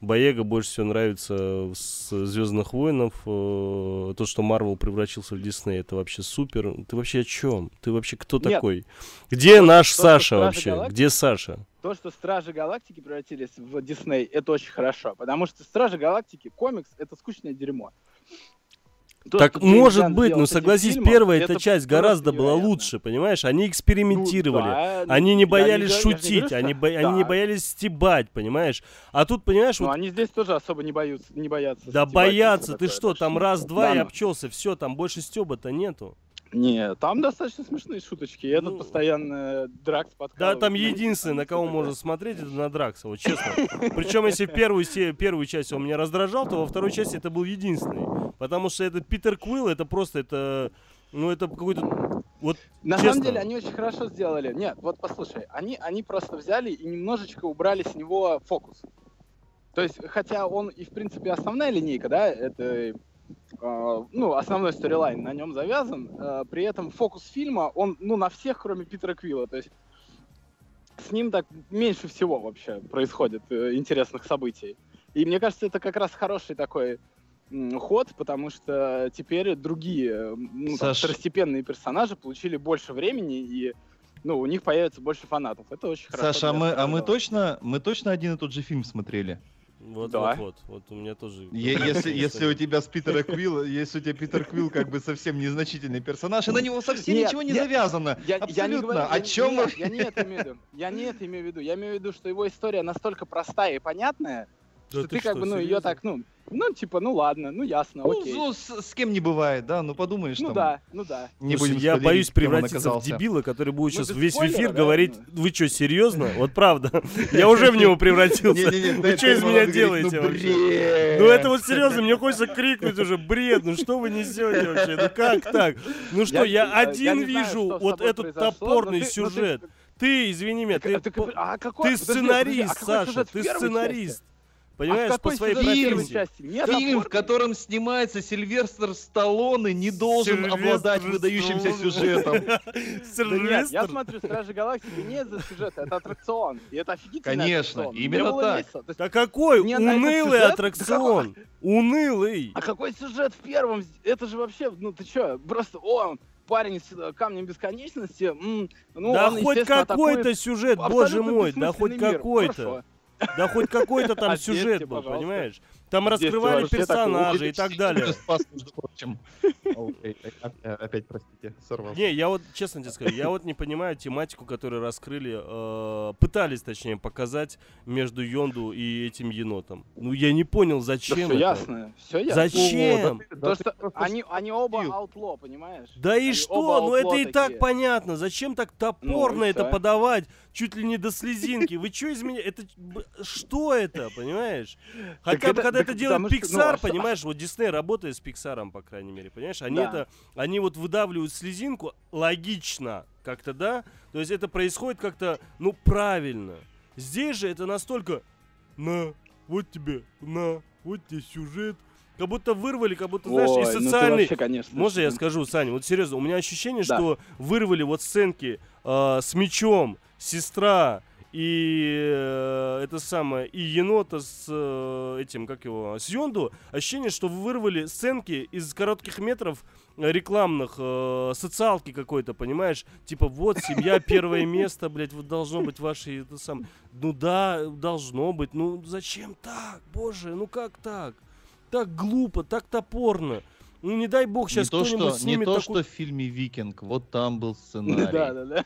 Боега больше всего нравится с Звездных войнов. э, То, что Марвел превратился в Дисней, это вообще супер. Ты вообще о чем? Ты вообще кто Нет. такой? Где наш то, Саша вообще? Галактики- Где Саша? То, что Стражи Галактики превратились в Дисней, это очень хорошо. Потому что Стражи Галактики, комикс, это скучное дерьмо. То, так что Джеймс может Ганн быть, но согласись, фильмом, первая эта часть гораздо была невероятно. лучше, понимаешь? Они Ну, экспериментировали. да, ну, Они не я боялись я же не шутить, говорю, они, бо- они не Да. боялись стебать, понимаешь? А тут, понимаешь, Ну, вот, они здесь тоже особо не боятся. Не боятся да стебать боятся, ты что, там раз-два да, и ну. обчелся, все, там больше стеба-то нету. Не, там достаточно смешные шуточки. Этот Ну, постоянно Дракс Да, подкалывает. там Ну, единственное, на кого можно смотреть, это на Дракса, вот честно. Причем, если первую, первую часть он меня раздражал, то во второй части это был единственный. Потому что этот Питер Квилл, это просто, это, ну, это какой-то, вот, На Честно. самом деле они очень хорошо сделали. Нет, вот послушай, они, они просто взяли и немножечко убрали с него фокус. То есть, хотя он и в принципе основная линейка, да, это э, ну, основной сторилайн на нем завязан, э, при этом фокус фильма, он, ну, на всех, кроме Питера Квилла, то есть с ним так меньше всего вообще происходит э, интересных событий. И мне кажется, это как раз хороший такой ход, потому что теперь другие ну, там, второстепенные персонажи получили больше времени и ну, у них появится больше фанатов. Это очень хорошо. Саша, а мы, а мы точно, мы точно один и тот же фильм смотрели? вот, Да. вот, вот, вот у меня тоже. Е- Если, если у тебя с Питера Квилла, если у тебя Питер Квилл как бы совсем незначительный персонаж, и на него совсем Нет, ничего не я- завязано. Я, я не Абсолютно. говорю, О я- чем нет, я не это имею в виду. Я не это имею в виду. Я имею в виду, что его история настолько простая и понятная, Да что ты ты как что, бы, ну, ее серьезно? так, ну, ну, типа, ну ладно, ну ясно, Ну, окей. ну, с, с кем не бывает, да? Ну подумаешь Ну там. да, ну да. Не Слушай, будем я боюсь превратиться в дебила, который будет сейчас без весь спойлера, эфир да? говорить, вы что, серьезно? Вот правда. Я уже в него превратился. Вы что из меня говорить, делаете ну, вообще? Ну это вот серьезно, мне хочется крикнуть уже, бред, ну что вы несете вообще, ну как так? Ну что, я один вижу вот этот топорный сюжет. Ты, извини меня, ты а какой- ты сценарист, подожди, а какой Саша, ты сценарист. Понимаешь, а в по какой своей сюжет в профессии. части? Нет Фильм, в опоры? котором снимается Сильвестр Сталлоне, не должен Сильвестр обладать выдающимся Сталлоне. сюжетом. Да нет, я смотрю Стражи Галактики не из-за сюжета, это аттракцион. И это офигительный Конечно, именно так. Да какой унылый сюжет? аттракцион. Унылый. А какой сюжет в первом? Это же вообще, ну ты чё, просто, о, парень с э, камнем бесконечности, ну Да он, хоть какой-то сюжет, боже мой, да хоть какой-то. Да хоть какой-то там Ответьте, сюжет был, пожалуйста. понимаешь? Там раскрывали персонажей и так далее. спас, между прочим. Окей, опять- простите, сорвался. Не, я вот, честно тебе скажу, я вот не понимаю тематику, которую раскрыли, э, пытались, точнее, показать между Йонду и этим енотом. Ну, я не понял, зачем все это. ясно, все ясно. Зачем? Что они, оба аутло, понимаешь? Да и что? Ну это и так понятно. Зачем так топорно Ну, это подавать? Чуть ли не до слезинки. Вы что из меня? Это что это, понимаешь? Хотя бы когда это делает что, ну, Pixar, что- понимаешь, вот Дисней работает с Pixar, по крайней мере, понимаешь? Они Да. это, они вот выдавливают слезинку логично, как-то, да? То есть это происходит как-то, ну, правильно. Здесь же это настолько, на, вот тебе, на, вот тебе сюжет. Как будто вырвали, как будто, знаешь, Ой, и ну ты социальный, вообще, конечно, можно я скажу, Саня? Вот серьезно, у меня ощущение, Да. что вырвали вот сценки э, с мечом, сестра и э, это самое, и енота с э, этим, как его, с Йонду. Ощущение, что вырвали сценки из коротких метров э, рекламных, э, социалки какой-то, понимаешь? Типа, вот, семья, первое место, блядь, вот должно быть ваше, это сам. Ну да, должно быть, ну зачем так, боже, ну как так? Так глупо, так топорно. Ну не дай бог сейчас не то, кто-нибудь что, снимет не то, такой... что в фильме «Викинг», вот там был сценарий. Да, да, да.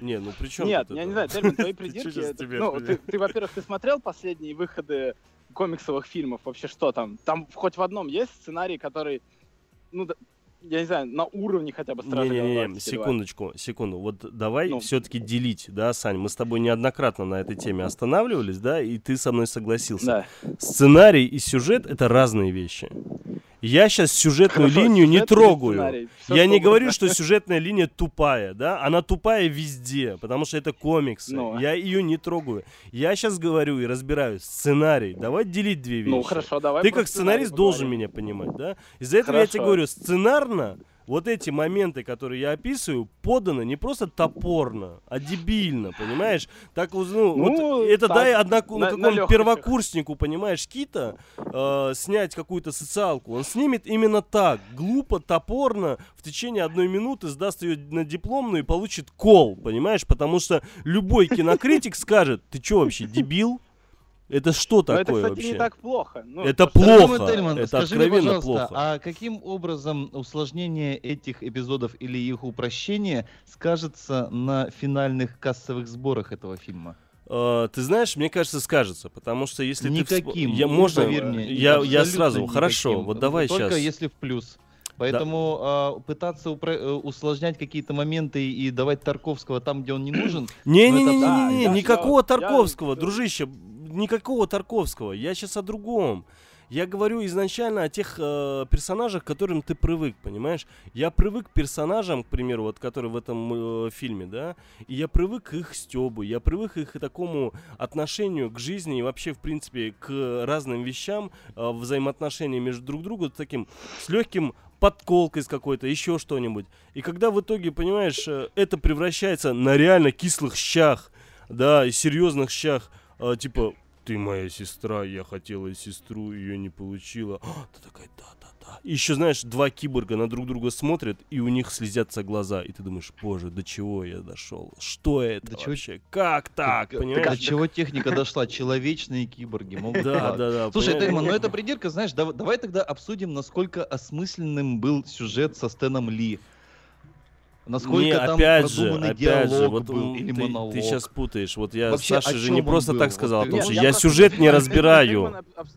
Не, ну при чем Нет, я не знаю, Термин, твои придирки... Ну, ты, во-первых, ты смотрел последние выходы комиксовых фильмов? Вообще что там? Там хоть в одном есть сценарий, который, ну, я не знаю, на уровне хотя бы Стражей Не-не-не, два? секундочку, секунду. Вот давай Ну. все-таки делить, да, Сань? Мы с тобой неоднократно на этой теме останавливались, да, и ты со мной согласился. Да. Сценарий и сюжет это разные вещи. Я сейчас сюжетную Хорошо, линию не сюжет или трогаю. Я не говорю, что сюжетная линия тупая, да? Она тупая везде, потому что это комиксы. Ну. Я ее не трогаю. Я сейчас говорю и разбираю сценарий. Давай делить две вещи. Ну, хорошо, давай Ты как сценарист должен поговорим. меня понимать, да? Из-за этого я тебе Хорошо. говорю, сценарно вот эти моменты, которые я описываю, поданы не просто топорно, а дебильно, понимаешь? Так, ну, Ну, вот это так, дай однако, ну, на- на какому первокурснику, понимаешь, Кита, э, снять какую-то социалку. Он снимет именно так, глупо, топорно, в течение одной минуты сдаст ее на дипломную и получит кол, понимаешь? Потому что любой кинокритик скажет, ты что вообще, дебил? Это что такое это, кстати, вообще? не так плохо. Ну, Это то, что- плохо. Дорогой Тельман, это скажи мне, откровенно пожалуйста, плохо. а каким образом усложнение этих эпизодов или их упрощение скажется на финальных кассовых сборах этого фильма? Э, ты знаешь, мне кажется, скажется, потому что если ты... всп- Никаким. Можно, поверь мне, я, я сразу, хорошо, никаким. вот давай Только сейчас. если в плюс. Поэтому а, пытаться упро- э, усложнять какие-то моменты и давать Тарковского там, где он не нужен, Не-не-не-не, да, я- никакого Тарковского, я- дружище, никакого Тарковского. Я сейчас о другом. Я говорю изначально о тех э, персонажах, к которым ты привык, понимаешь? Я привык к персонажам, к примеру, вот которые в этом э, фильме, да, и я привык к их стебу, я привык к их такому отношению к жизни и вообще, в принципе, к разным вещам, э, взаимоотношения между друг другом, таким с легким подколкой с какой-то, еще что-нибудь. И когда в итоге, понимаешь, э, это превращается на реально кислых щах, да, и серьезных щах, э, типа, ты моя сестра, я хотела сестру, ее не получила. А, ты такая, да-да-да. Еще, знаешь, два киборга на друг друга смотрят, и у них слезятся глаза. И ты думаешь, боже, до чего я дошел? Что это До чего- вообще? Как так, До понимаешь? чего техника дошла? Человечные киборги могут Да, да, да. Слушай? Тельман, ну это придирка, знаешь, дав- давай тогда обсудим, насколько осмысленным был сюжет со Стэном Ли. Насколько не, там опять же, опять диалог же, вот был или ты, монолог. сейчас путаешь. Вот я Вообще, Саше о же не просто был? так Вот сказал, ты- потому Нет, что я я сюжет не разбираю.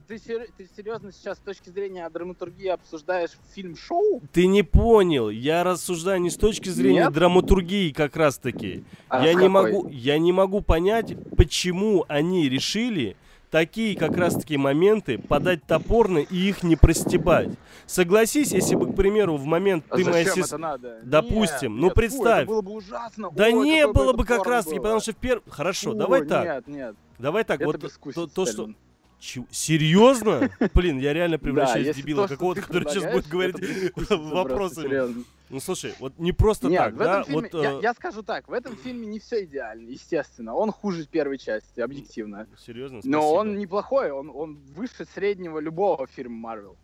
Ты ты серьезно сейчас с точки зрения драматургии обсуждаешь фильм-шоу? Ты не понял. Я рассуждаю не с точки зрения Нет? драматургии как раз таки. А я не могу, я не могу понять, почему они решили такие как раз таки моменты подать топорно и их не простебать. Согласись, если бы, к примеру, в момент А ты моя сестра... Допустим, Нет, ну нет, фу, представь. это было бы ужасно. Да Ой, не было бы как раз таки, потому что в перв... Хорошо, Фу, давай так. Нет, нет. Давай так, это вот то, то, что... Чё? Серьезно? Блин, я реально превращаюсь в если дебила какого-то, который сейчас будет говорить вопросами. Ну слушай, вот не просто Нет, так, в да? этом фильме, Вот, я, э, я скажу так, в этом фильме не все идеально, естественно. Он хуже первой части, объективно. Серьезно, Но спасибо. он неплохой, он, он выше среднего любого фильма Марвел.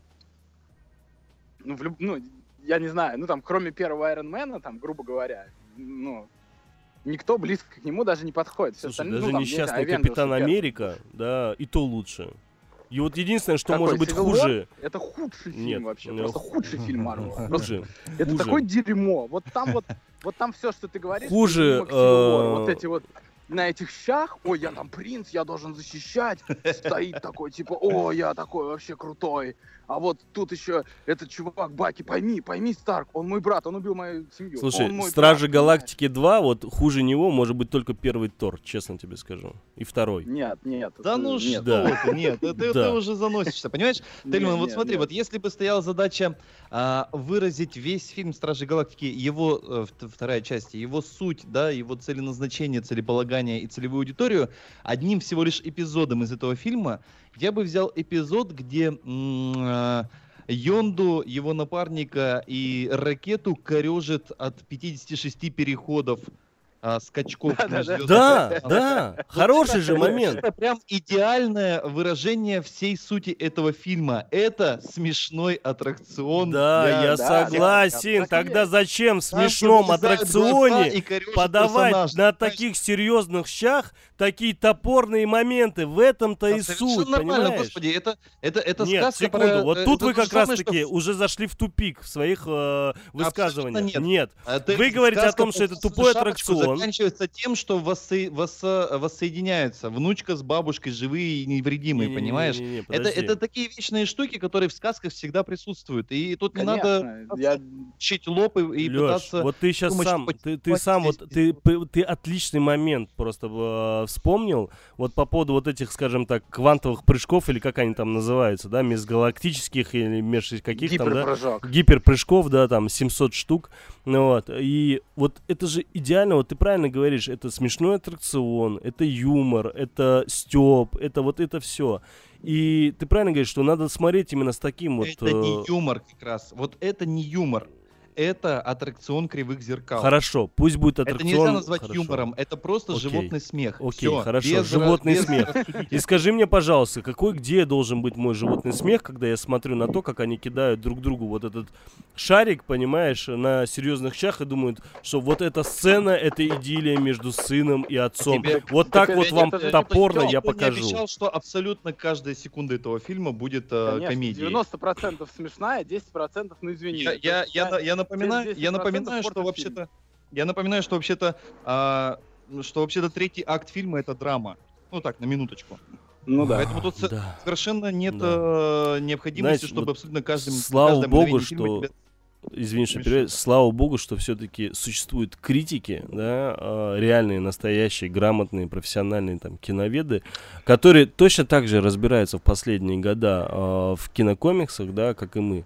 Ну, в люб- ну, я не знаю, ну там, кроме первого Айронмена, там, грубо говоря, ну, никто близко к нему даже не подходит. Все Слушай, даже ну, там, не несчастный Avengers Капитан. Америка, да, и то лучше. И вот единственное, что Какой, может быть Civil War? хуже, Это худший фильм Нет, вообще, просто худший фильм Марвел. Хуже, Это такое дерьмо. Вот там вот, вот там все, что ты говоришь, Хуже, War, э, вот эти вот на этих щах, ой, я там принц, я должен защищать, стоит такой, типа, о, я такой вообще крутой. А вот тут еще этот чувак, Баки, пойми, пойми, Старк, он мой брат, он убил мою семью. Слушай, Стражи брат, Галактики 2, вот хуже него может быть только первый Тор, честно тебе скажу. И второй. Нет, нет. Да ну нет. что Да. ты, нет, ты, Да. ты уже заносишься, понимаешь? Тельман, вот нет, смотри, нет. вот если бы стояла задача а, выразить весь фильм Стражи Галактики, его э, вт- вторая часть, его суть, да, его целеназначение, целеполагание и целевую аудиторию одним всего лишь эпизодом из этого фильма, я бы взял эпизод, где а, Йонду, его напарника и ракету корежит от 56 переходов а, скачков. Межзвёздных Да, пространств. да, хороший же момент. Это прям идеальное выражение всей сути этого фильма. Это смешной аттракцион. Да, для- я да, согласен. да, Тогда зачем в смешном аттракционе подавать персонажа, на таких серьезных щах такие топорные моменты? В этом-то Да, и суть, нормально, понимаешь? господи, это, это, это Нет, сказка секунду, про... вот э, тут это вы как раз самое, что уже зашли в тупик в своих э, высказываниях. нет. Нет. А ты- Вы говорите о том, что это «Красную тупой шапочку» аттракцион. Заканчивается тем, что воссо- воссо- воссоединяются. Внучка с бабушкой живые и невредимые, понимаешь? Это, подожди. это такие вечные штуки, которые в сказках всегда присутствуют. И тут не надо я чить лоб и, и Лёш, пытаться... вот ты сейчас думать, сам, ты, ты сам вот, ты, ты отличный момент просто э, вспомнил, вот по поводу вот этих, скажем так, квантовых прыжков, или как они там называются, да, межгалактических или меж каких там, да, гиперпрыжок. гиперпрыжков, да, там 700 штук, ну вот, и вот это же идеально, вот ты правильно говоришь, это смешной аттракцион, это юмор, это стёб, это вот это все. И ты правильно говоришь, что надо смотреть именно с таким вот... Это не э, юмор как раз. Вот это не юмор. Это аттракцион кривых зеркал. Хорошо, пусть будет Это аттракцион. нельзя назвать хорошо. юмором. Это просто Окей. животный смех. Окей, Всё, хорошо, без животный без смех. И скажи мне, пожалуйста, какой где должен быть мой животный смех, когда я смотрю на то, как они кидают друг другу вот этот шарик, понимаешь, на серьезных щах и думают, что вот эта сцена, это идиллия между сыном и отцом. Тебе- вот так это вот вам это топорно я не покажу. обещал, что абсолютно каждая секунда этого фильма будет э, комедией. 90% смешная, 10% ну извини. Я, я, я, я напоминаю, я 10% напоминаю, что вообще-то, я напоминаю, что вообще-то, а, что вообще-то третий акт фильма это драма. Ну так, на минуточку. Ну да. Поэтому тут Да. совершенно нет Да. э, необходимости, Знаете, чтобы вот абсолютно каждым слава богу, что тебя- извини, что перебиваю, слава богу, что все-таки существуют критики, да, а, реальные, настоящие, грамотные, профессиональные там киноведы, которые точно так же разбираются в последние года а, в кинокомиксах, да, как и мы.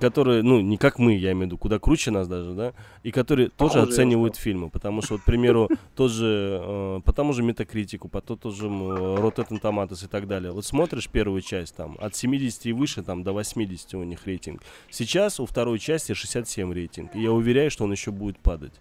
Которые, ну, не как мы, я имею в виду, куда круче нас даже, да, и которые тоже Похоже, оценивают фильмы. Потому что, вот, к примеру, тот же, э, по тому же Метакритику, по тот же Rotten Tomatoes и так далее. Вот смотришь первую часть, там, от 70 и выше, там, до 80 у них рейтинг. Сейчас у второй части 67 рейтинг. И я уверяю, что он еще будет падать.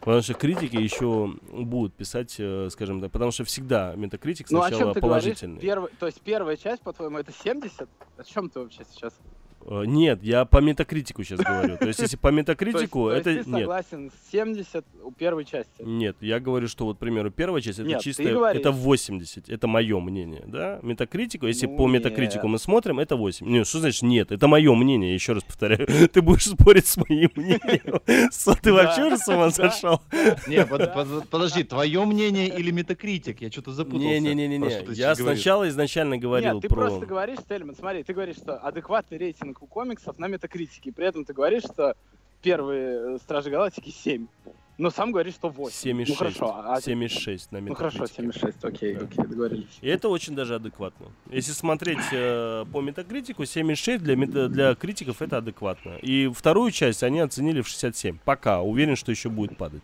Потому что критики еще будут писать, э, скажем так, потому что всегда метакритик Ну, о чем сначала ты говоришь? положительный. Первый, то есть первая часть, по-твоему, это 70? О чем ты вообще сейчас? Э, Нет, я по метакритику сейчас говорю. То есть, если по метакритику, это ты нет. согласен с 70 у первой части? Нет, я говорю, что вот, к примеру, первая часть это чисто, это 80, это мое мнение, да? Метакритику, если Ну, по метакритику мы смотрим, это 8. Нет, что значит нет? Это мое мнение, еще раз повторяю. Ты будешь спорить с моим мнением. Со, Ты вообще уже с ума сошел? Не, под- под- подожди, твое мнение или метакритик? Я что-то запутался. Про Не-не-не-не, что ты я сначала изначально говорил Нет, ты про... просто говоришь, Тельман, смотри, ты говоришь, что адекватный рейтинг у комиксов на метакритике, при этом ты говоришь, что первые э, Стражи Галактики 7, но сам говоришь, что 8. 7,6. Ну хорошо, а- 7,6 на ну хорошо, метакритике. 7,6, окей, Да. окей, договорились. И это очень даже адекватно. Если смотреть э, по метакритику, 7,6 для, мета- для критиков это адекватно. И вторую часть они оценили в 67. Пока. Уверен, что еще будет падать.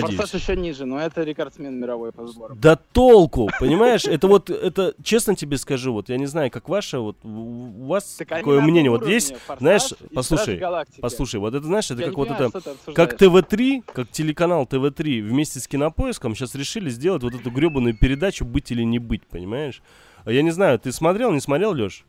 Надеюсь. Форсаж еще ниже, но это рекордсмен мировой по сборам. Да толку, понимаешь? Это вот, это, честно тебе скажу, вот я не знаю, как ваше, вот у вас Так на мнение, вот есть, знаешь, и «Стражи послушай, послушай, вот это, знаешь, это Я как вот понимаю, это, как обсуждаешь. ТВ-3, как телеканал ТВ-3 вместе с Кинопоиском сейчас решили сделать вот эту гребаную передачу «Быть или не быть», понимаешь? А Я не знаю, ты смотрел, не смотрел, Леш?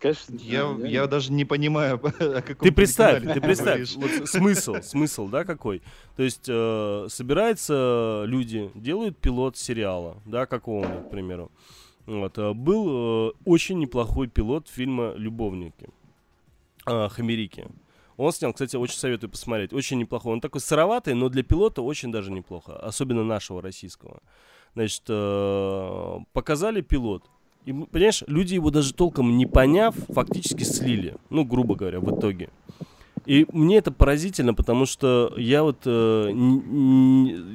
Конечно, Я, да, я даже не понимаю, о каком Ты представь, ты представь, вот смысл, смысл, да, какой? То есть э, собираются люди, делают пилот сериала, да, какого-нибудь, к примеру. Вот, э, был э, очень неплохой пилот фильма «Любовники» э, Хамерики. Он снял, кстати, очень советую посмотреть. Очень неплохой. Он такой сыроватый, но для пилота очень даже неплохо. Особенно нашего российского. Значит, э, показали пилот. И, понимаешь, люди его даже толком не поняв, фактически слили. Ну, грубо говоря, в итоге. И мне это поразительно, потому что я вот э,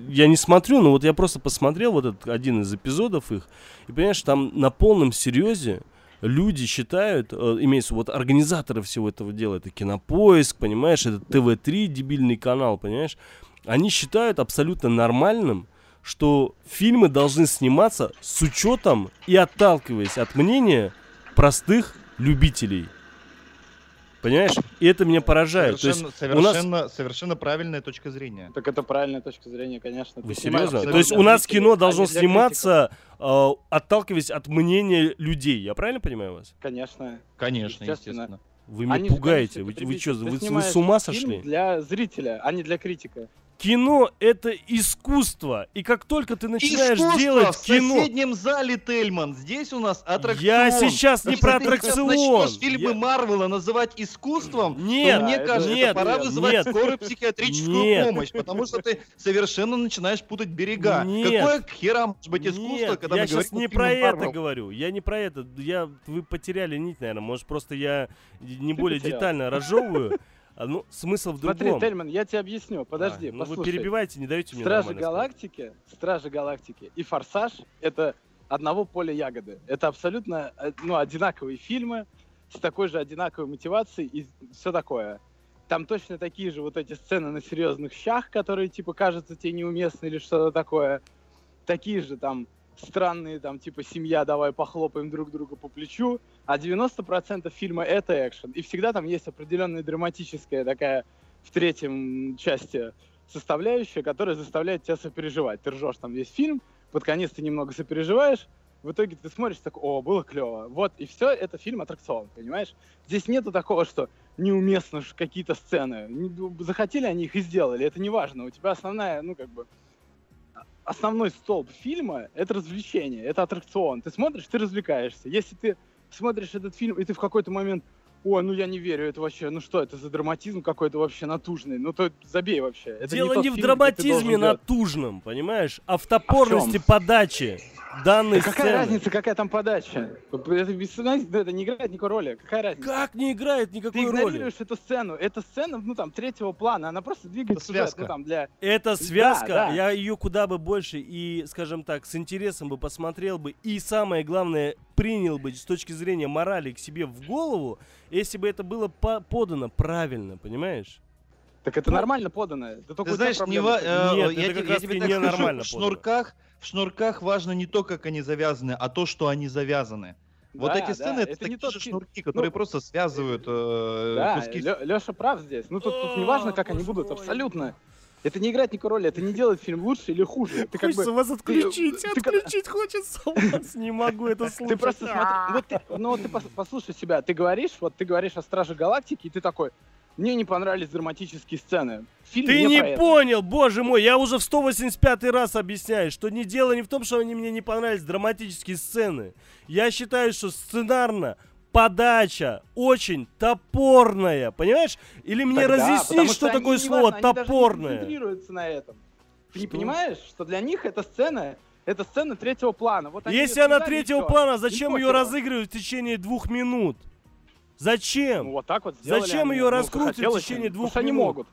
я не смотрю, но вот я просто посмотрел вот этот один из эпизодов их, и понимаешь, там на полном серьезе люди считают, э, имеется вот организаторы всего этого дела, это Кинопоиск, понимаешь, это ТВ-3, дебильный канал, понимаешь, они считают абсолютно нормальным, что фильмы должны сниматься с учетом и отталкиваясь от мнения простых любителей. Понимаешь? И это меня поражает. То есть Совершенно, у нас- совершенно, совершенно правильная точка зрения. Так это правильная точка зрения, конечно. Вы серьезно? То есть у нас кино а должно для сниматься, э, отталкиваясь от мнения людей. Я правильно понимаю вас? Конечно. Конечно, Естественно. естественно. Вы меня Они же, пугаете. конечно, Вы, вы что, вы, вы с ума фильм сошли? для зрителя, а не для критика. Кино это искусство. И как только ты начинаешь Искусство делать в кино. соседнем зале, Тельман. Здесь у нас аттракцион. Я сейчас не Если про ты аттракцион. начнешь фильмы Я- Марвела называть искусством, Нет, то мне кажется, нет, пора нет, вызывать нет. скорую психиатрическую Нет. помощь, потому что ты совершенно начинаешь путать берега. Нет. Какое к хера может быть искусство, Нет, когда я мы сейчас не про это Marvel? говорю. Я не про это. Я, вы потеряли нить, наверное. Может, просто я не более потерял. детально разжевываю. А, ну, смысл в Смотри, другом. Тельман, я тебе объясню. Подожди, А, ну вы послушай. перебиваете, не даете мне Стражи сказать. Галактики, Стражи Галактики и Форсаж это одного поля ягоды. Это абсолютно э, ну, одинаковые фильмы с такой же одинаковой мотивацией и все такое. Там точно такие же вот эти сцены на серьезных щах, которые типа кажутся тебе неуместны или что-то такое. Такие же там странные, там типа семья, давай похлопаем друг друга по плечу. А 90% фильма это экшен. И всегда там есть определенная драматическая такая в третьем части составляющая, которая заставляет тебя сопереживать. Ты ржешь там весь фильм, под конец ты немного сопереживаешь, в итоге ты смотришь так, о, было клево. Вот, и все, это фильм аттракцион, понимаешь? Здесь нету такого, что неуместно какие-то сцены. Ну, Захотели они их и сделали, это не важно. У тебя основная, ну, как бы, основной столб фильма — это развлечение, это аттракцион. Ты смотришь, ты развлекаешься. Если ты смотришь этот фильм, и ты в какой-то момент Ой, ну я не верю, это вообще, ну что это за драматизм какой-то вообще натужный? Ну то забей вообще. Это Дело тот не в фильм, ты драматизме натужном, понимаешь, а в топорности чем? подачи. данной Какая сцены. разница, какая там подача? Это, без- это не играет никакой роли. Какая разница? Как не играет Ты никакой роли? игнорируешь эту сцену. Эта сцена, ну там, третьего плана, она просто двигает Это сюжет, связка. ну там, для... Эта связка, да. я ее куда бы больше и, скажем так, с интересом бы посмотрел бы и самое главное принял бы с точки зрения морали к себе в голову, если бы это было по- подано правильно, понимаешь? Так это нормально подано. Да Ты знаешь, не ва- э, Нет, я, это как я раз тебе так скажу, ненормально в подано. шнурках, в шнурках важно не то, как они завязаны, а то, что они завязаны. Вот Да, эти да, сцены это, это такие не тот же шнурки, которые Ну, просто связывают э, Да, куски. Леша прав здесь. Ну тут, тут не важно, как они будут, абсолютно. Это не играет никакой роли, это не делает фильм лучше или хуже. Ты как Хочется бы... вас отключить, ты отключить хочется вас. Не могу это слушать. Ты просто смотри, вот ты, ну вот ты пос- послушай себя, ты говоришь, вот ты говоришь о Страже Галактики, и ты такой, мне не понравились драматические сцены. Фильм Ты не не про это». понял, боже мой, я уже в 185 раз объясняю, что не дело не в том, что они мне не понравились драматические сцены. Я считаю, что сценарно подача очень топорная, понимаешь? Или мне Тогда, разъяснить, что они, такое слово они не топорное? концентрируются на этом. Ты не Что? понимаешь, что для них эта сцена, это сцена третьего плана. Вот они Если она третьего всё. плана, зачем ее похеру. разыгрывать в течение двух минут? Зачем? Ну вот так вот Зачем они. её Ну, в течение двух что они минут? могут.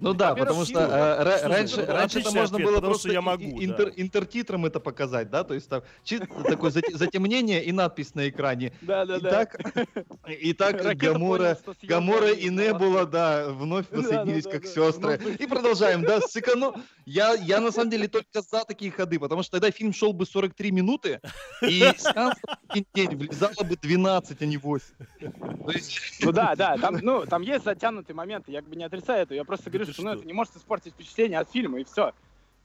Ну да, потому что э, раньше, ну, раньше это можно ответ, было просто я и- могу, и- интер- да. интертитром это показать, да, то есть там чисто такое зате- затемнение и надпись на экране. Да, да, да. Итак, итак Ракета Гамора, Гамора и. Небула, да, вновь воссоединились как да. сестры. Ну, И продолжаем, да, сэконом- Я, я на самом деле только за такие ходы, потому что тогда фильм шел бы 43 минуты, и сеанс день влезало бы 12, а не 8. То есть, Ну да, да, там, ну, там есть затянутые моменты, я как бы не отрицаю это, я просто говорю, что, ну, что? это не может испортить впечатление от фильма, и все.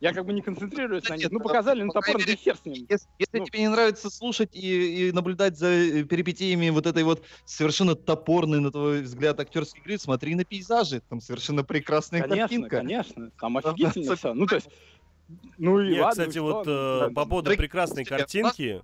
Я как бы не концентрируюсь на них. Ну, ну, показали, ну, топор, да хер с ним. Если, если Ну. тебе не нравится слушать и, и наблюдать за э, перипетиями вот этой вот совершенно топорной, на твой взгляд, актерской игры, смотри на пейзажи. Там совершенно прекрасная Конечно, картинка. конечно, там Да, офигительно да, все. Ну, то есть, ну и Нет, ладно, кстати, и вот что? э, Ну, по поводу прекрасной картинки,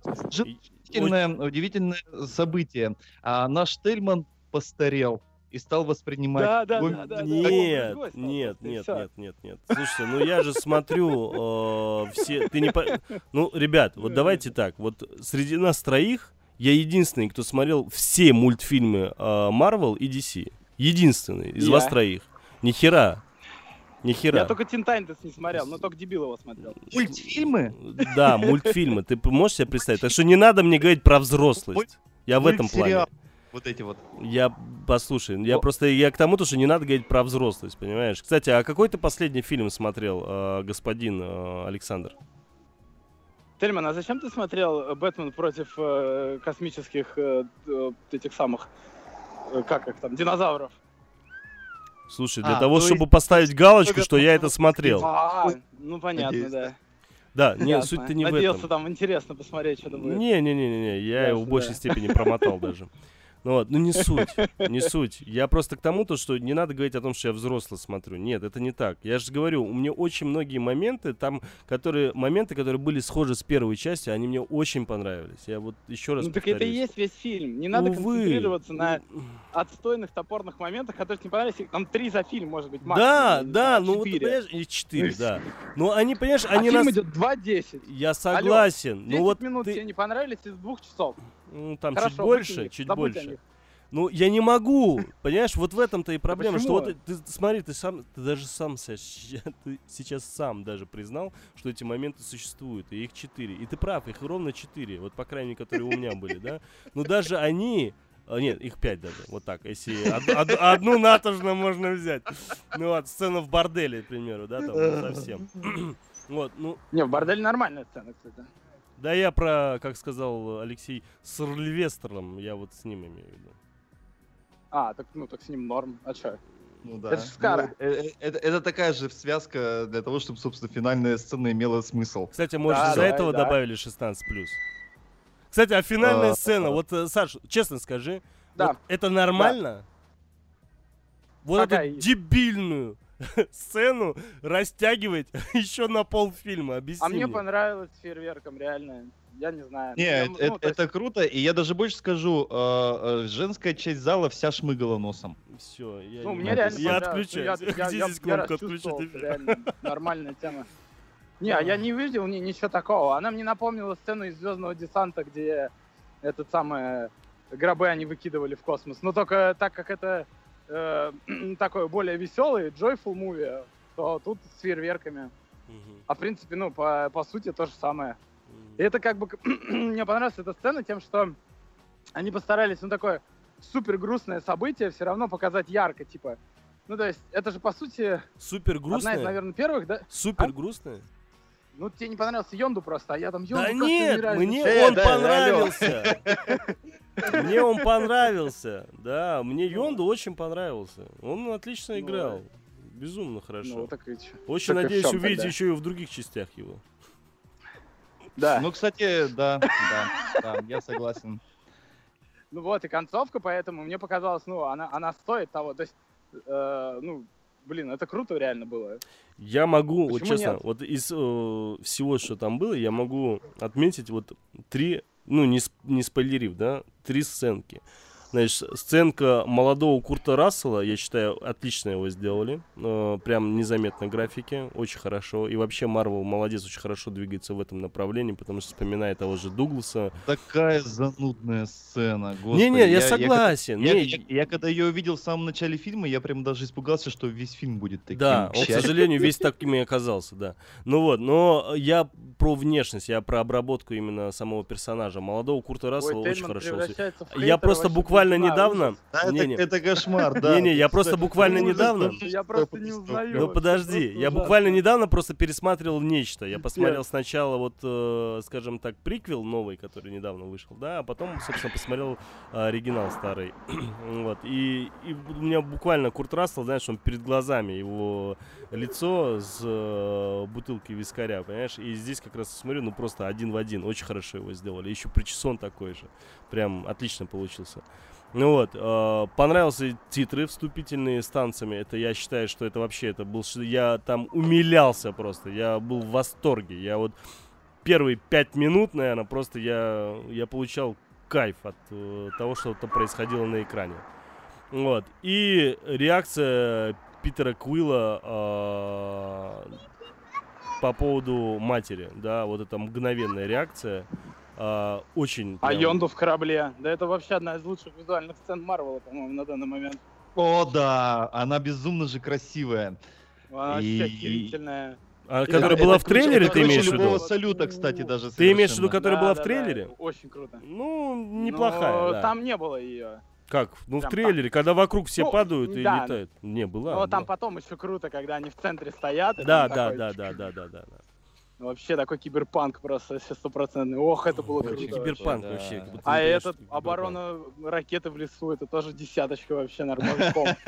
Удивительное, удивительное событие. А наш Тельман постарел и стал воспринимать... Да, да, да, да, да. Нет, нет, нет, нет, нет, нет. Слушайте, ну я же смотрю э, все. Ты не по- Ну, ребят, вот давайте так. Вот среди нас троих я единственный, кто смотрел все мультфильмы э, Marvel и DC. Единственный из Я. вас троих. Ни хера. Ни хера. Я только Тин Тайнтес не смотрел, но только дебил его смотрел. Мультфильмы? Да, мультфильмы. Ты можешь себе представить? Так что не надо мне говорить про взрослость. Я в этом плане. Вот эти вот. Я, послушай, я О. просто, я к тому, то, что не надо говорить про взрослость, понимаешь? Кстати, а какой ты последний фильм смотрел, э, господин э, Александр? Тельман, а зачем ты смотрел э, Бэтмен против э, космических э, э, этих самых, э, как их там, динозавров? Слушай, для А, того, то чтобы есть- поставить галочку, что я это смотрел. А, ну понятно, Надеюсь, да. Да, не, суть-то не в Надеялся этом. там интересно посмотреть, что-то будет. Не-не-не-не, я его в большей да. степени промотал даже. Ну вот, ну не суть, не суть. Я просто к тому, то, что не надо говорить о том, что я взрослый смотрю. Нет, это не так. Я же говорю, у меня очень многие моменты, там, которые, моменты, которые были схожи с первой частью, они мне очень понравились. Я вот еще раз Ну так это и повторюсь. есть весь фильм. Не надо Увы. концентрироваться на Ну, отстойных топорных моментах, которые тебе не понравились. Там три за фильм, может быть, максимум. Да, да, знаю, ну вот, понимаешь, и четыре, да. Но они, понимаешь, А они фильм нас... идет 2.10. Я согласен. 10 Ну вот минут ты... тебе не понравились из двух часов. Ну, там Хорошо, чуть больше, выкинь их, чуть больше. Ну, я не могу, понимаешь, вот в этом-то и проблема, что вот ты, смотри, ты сам, ты даже сам ща- ты сейчас сам даже признал, что эти моменты существуют, и их четыре. И ты прав, их ровно четыре, вот по крайней мере, которые у меня были, да. Но даже они, а, нет, их пять даже, вот так, если од- од- одну натужно можно взять. Ну вот, сцена в борделе, к примеру, да, там ну, совсем. Вот, ну, Не, в борделе нормальная сцена, кстати. Да я про, как сказал Алексей, с Сильвестром, я вот с ним имею в виду. А, так, ну так с ним норм. А чё? Ну да. Это Скара. Ну, э- э- это, это такая же связка для того, чтобы, собственно, финальная сцена имела смысл. Кстати, может, Да, из-за да, этого да. добавили 16 Кстати, а финальная А, сцена, а. вот, э, Саш, честно скажи, Да. вот это нормально? Вот Пока эту есть. дебильную сцену растягивать еще на полфильма, объясни А мне мне. понравилось с фейерверком, реально. Я не знаю. Не, Я, это, ну, это- то есть- это круто, и я даже больше скажу, э, э, женская часть зала вся шмыгала носом. Все, я, Ну, не мне реально я. Ну, отключаюсь. Я, я, Где я- здесь я кнопка отключить эфир? реально нормальная тема. Не, а я не видел ни, ничего такого. Она мне напомнила сцену из Звездного десанта, где этот самый гробы они выкидывали в космос. Но только так как это э, такой более веселый, joyful movie, то тут с фейерверками. Мгм. А в принципе, ну, по, по сути, то же самое. Мгм. И это как бы... Мне понравилась эта сцена тем, что они постарались, ну, такое супер грустное событие все равно показать ярко, типа. Ну, то есть, это же, по сути, Супер одна из, наверное, первых, да? Супер А? грустная. Ну, тебе не понравился Йонду просто, а я там Йонду Да нет, мне не- Э, он да, понравился. Мне он понравился. Да, мне Йонду очень понравился. Он отлично Ну, играл. Безумно хорошо. Ну, чё. Очень надеюсь увидеть еще и в других частях его. Да. Ну, кстати, да, да, да, я согласен. Ну вот, и концовка, поэтому мне показалось, ну, она, она стоит того. То есть, э, ну, блин, это круто реально было. Я могу, вот Почему честно, нет? вот из э, всего, что там было, я могу отметить вот три, ну, не, не спойлерив, да, три сценки. Значит, сценка молодого Курта Рассела, я считаю, отлично его сделали. Э, прям незаметно графики, очень хорошо. И вообще Марвел молодец, очень хорошо двигается в этом направлении, потому что вспоминает того же Дугласа. Такая занудная сцена, господи. Не-не, я, когда- согласен. Я, Не, я- я когда ее увидел в самом начале фильма, я прям даже испугался, что весь фильм будет таким. Да, к он, к сожалению, весь таким и оказался, да. Ну вот, но я про внешность, я про обработку именно самого персонажа. Молодого Курта Рассела Ой, очень хорошо. Я просто вообще, буквально не недавно... ужас. Да, это, Не-не. это кошмар, да. Не-не, я просто буквально недавно- Я просто не узнаю. Ну подожди, я буквально недавно просто пересматривал нечто. Я посмотрел сначала вот, э, скажем так, приквел новый, который недавно вышел, да, а потом, собственно, посмотрел э, оригинал старый. вот, и, и у меня буквально Курт Рассел, знаешь, он перед глазами, его лицо с э, бутылки вискаря, понимаешь, и здесь как раз смотрю, ну просто один в один, очень хорошо его сделали, еще причесон такой же, прям отлично получился. Ну вот, э, понравился титры вступительные с танцами. Это я считаю, что это вообще это был, я там умилялся просто, я был в восторге. Я вот первые пять минут, наверное, просто я я получал кайф от э, того, что там происходило на экране. Вот и реакция Питера Куилла э, по поводу матери, да, вот эта мгновенная реакция. э, очень. А прям- Йонду в корабле. Да это вообще одна из лучших визуальных сцен Марвела, по-моему, на данный момент. О, да, она безумно же красивая. Она И- вообще охерительная. А, И которая это- была это в трейлере, ты круче имеешь в любого виду? салюта, кстати, даже Ты имеешь в виду, которая была в Да, да, трейлере? да, Очень круто. Ну, неплохая, Но да. Там не было ее. Как? Ну, в прям трейлере, когда вокруг все Ну, падают и да. летают. Не, была. Но там потом еще круто, когда они в центре стоят. Да, там да, такой да, да, да, да, да. да. Вообще такой киберпанк просто стопроцентный. Ох, это было круто. Киберпанк да. вообще. будто А этот оборона ракеты в лесу, это тоже десяточка вообще нормально. киберпанк.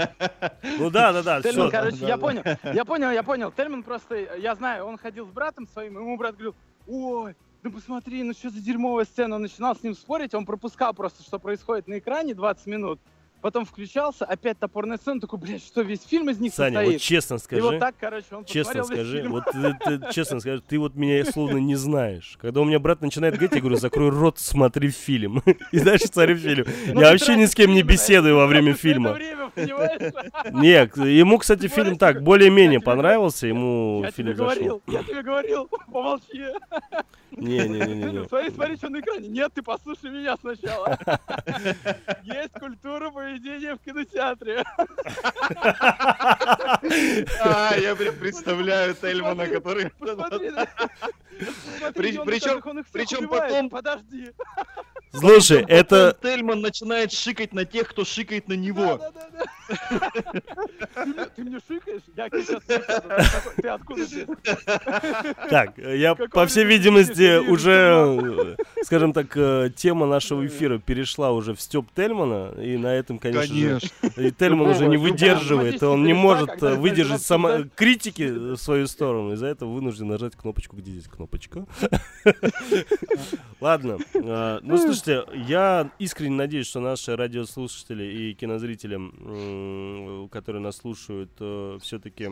Ну да, да, да, Тельман, короче, да, я да. понял, я понял, я понял. Тельман просто, я знаю, он ходил с братом своим, ему брат говорил, ой, да посмотри, ну что за дерьмовая сцена. Он начинал с ним спорить, он пропускал просто, что происходит на экране 20 минут. Потом включался, опять топорная сцена, такой, блядь, что весь фильм из них Саня, вот состоит. честно И вот скажи, так, короче, он честно скажи, фильм. вот ты- ты- честно скажи, ты вот меня словно не знаешь. Когда у меня брат начинает говорить, я говорю, закрой рот, смотри фильм. И дальше смотри фильм. Ну, Я вообще ни с кем не беседую во время фильма. время? Нет, ему, кстати, фильм так, более-менее понравился, ему Я фильм зашел. я тебе говорил, помолчи. Не-не-не-не. Смотри, смотри, что на экране. Нет, ты послушай меня сначала. Есть культура поведения в кинотеатре. А, я прям представляю Тельмана, который... Причем- причем потом- Подожди. Слушай, это... Тельман начинает шикать на тех, кто шикает на него. Да-да-да-да. Ты мне- Ты мне шикаешь? Я сейчас. Ты откуда? Так, я, по всей видимости, уже, э, скажем так, э, тема нашего эфира перешла уже в Степ Тельмана, и на этом, конечно, же, и Тельман уже не выдерживает, он не может э, выдержать критики в свою сторону, из-за этого вынужден нажать кнопочку, где здесь кнопочка. Ладно, э, ну слушайте, я искренне надеюсь, что наши радиослушатели и кинозрители, которые нас слушают, все-таки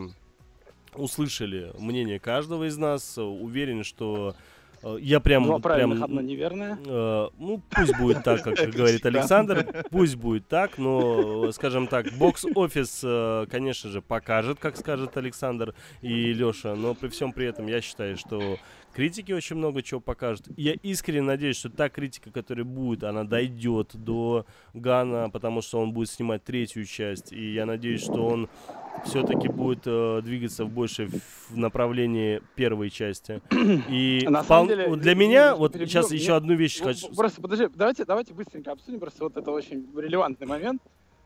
услышали мнение каждого из нас. Уверен, что Э, Я прям, Два правильных, прям одно неверное. Э, ну, пусть будет так, как говорит Александр, пусть будет так, но, э, скажем так, бокс-офис, э, конечно же, покажет, как скажет Александр и Леша, но при всем при этом я считаю, что критики очень много чего покажут. Я искренне надеюсь, что та критика, которая будет, она дойдет до Гана, потому что он будет снимать третью часть, и я надеюсь, что он все-таки будет э, двигаться в больше в направлении первой части. И На самом деле, вот для меня, вот перебью, сейчас еще одну вещь хочу. Просто подожди, давайте, давайте быстренько обсудим, просто вот это очень релевантный момент.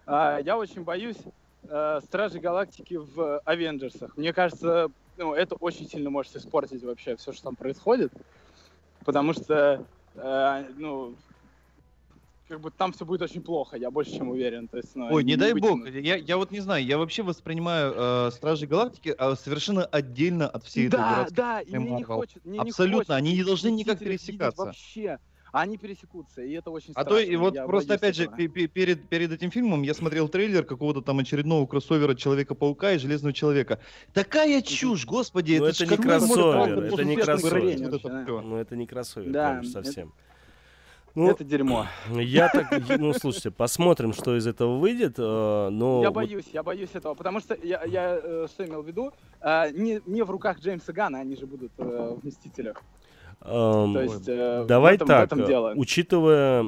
А, я очень боюсь э, Стражи Галактики в Авенджерсах. Мне кажется, ну, это очень сильно может испортить вообще все, что там происходит. Потому что, э, ну, как бы там все будет очень плохо, я больше чем уверен. То есть, ну, Ой, не дай бог. Я, я вот не знаю, я вообще воспринимаю э, Стражи Галактики а, совершенно отдельно от всей этой Да, да, и мне не Marvel. хочет, мне не Абсолютно, хочется они не должны никак пересекаться. Вообще. А они пересекутся, и это очень А страшно. то и вот я просто опять же этого. перед, перед этим фильмом я смотрел трейлер какого-то там очередного кроссовера Человека-паука и Железного Человека. Такая чушь, господи, Ну, это, это не кроссовер, это не кроссовер. вот Вообще, это да. Ну, это не кроссовер, Да, конечно, это- совсем. Ну, Это дерьмо. я так, ну, слушайте, посмотрим, что из этого выйдет, э, но... Я вот, боюсь, я боюсь этого, потому что я, я э, что имел в виду, э, не, не в руках Джеймса Гана они же будут в Мстителях. Эм, То есть э, Давай в этом, так, в э, учитывая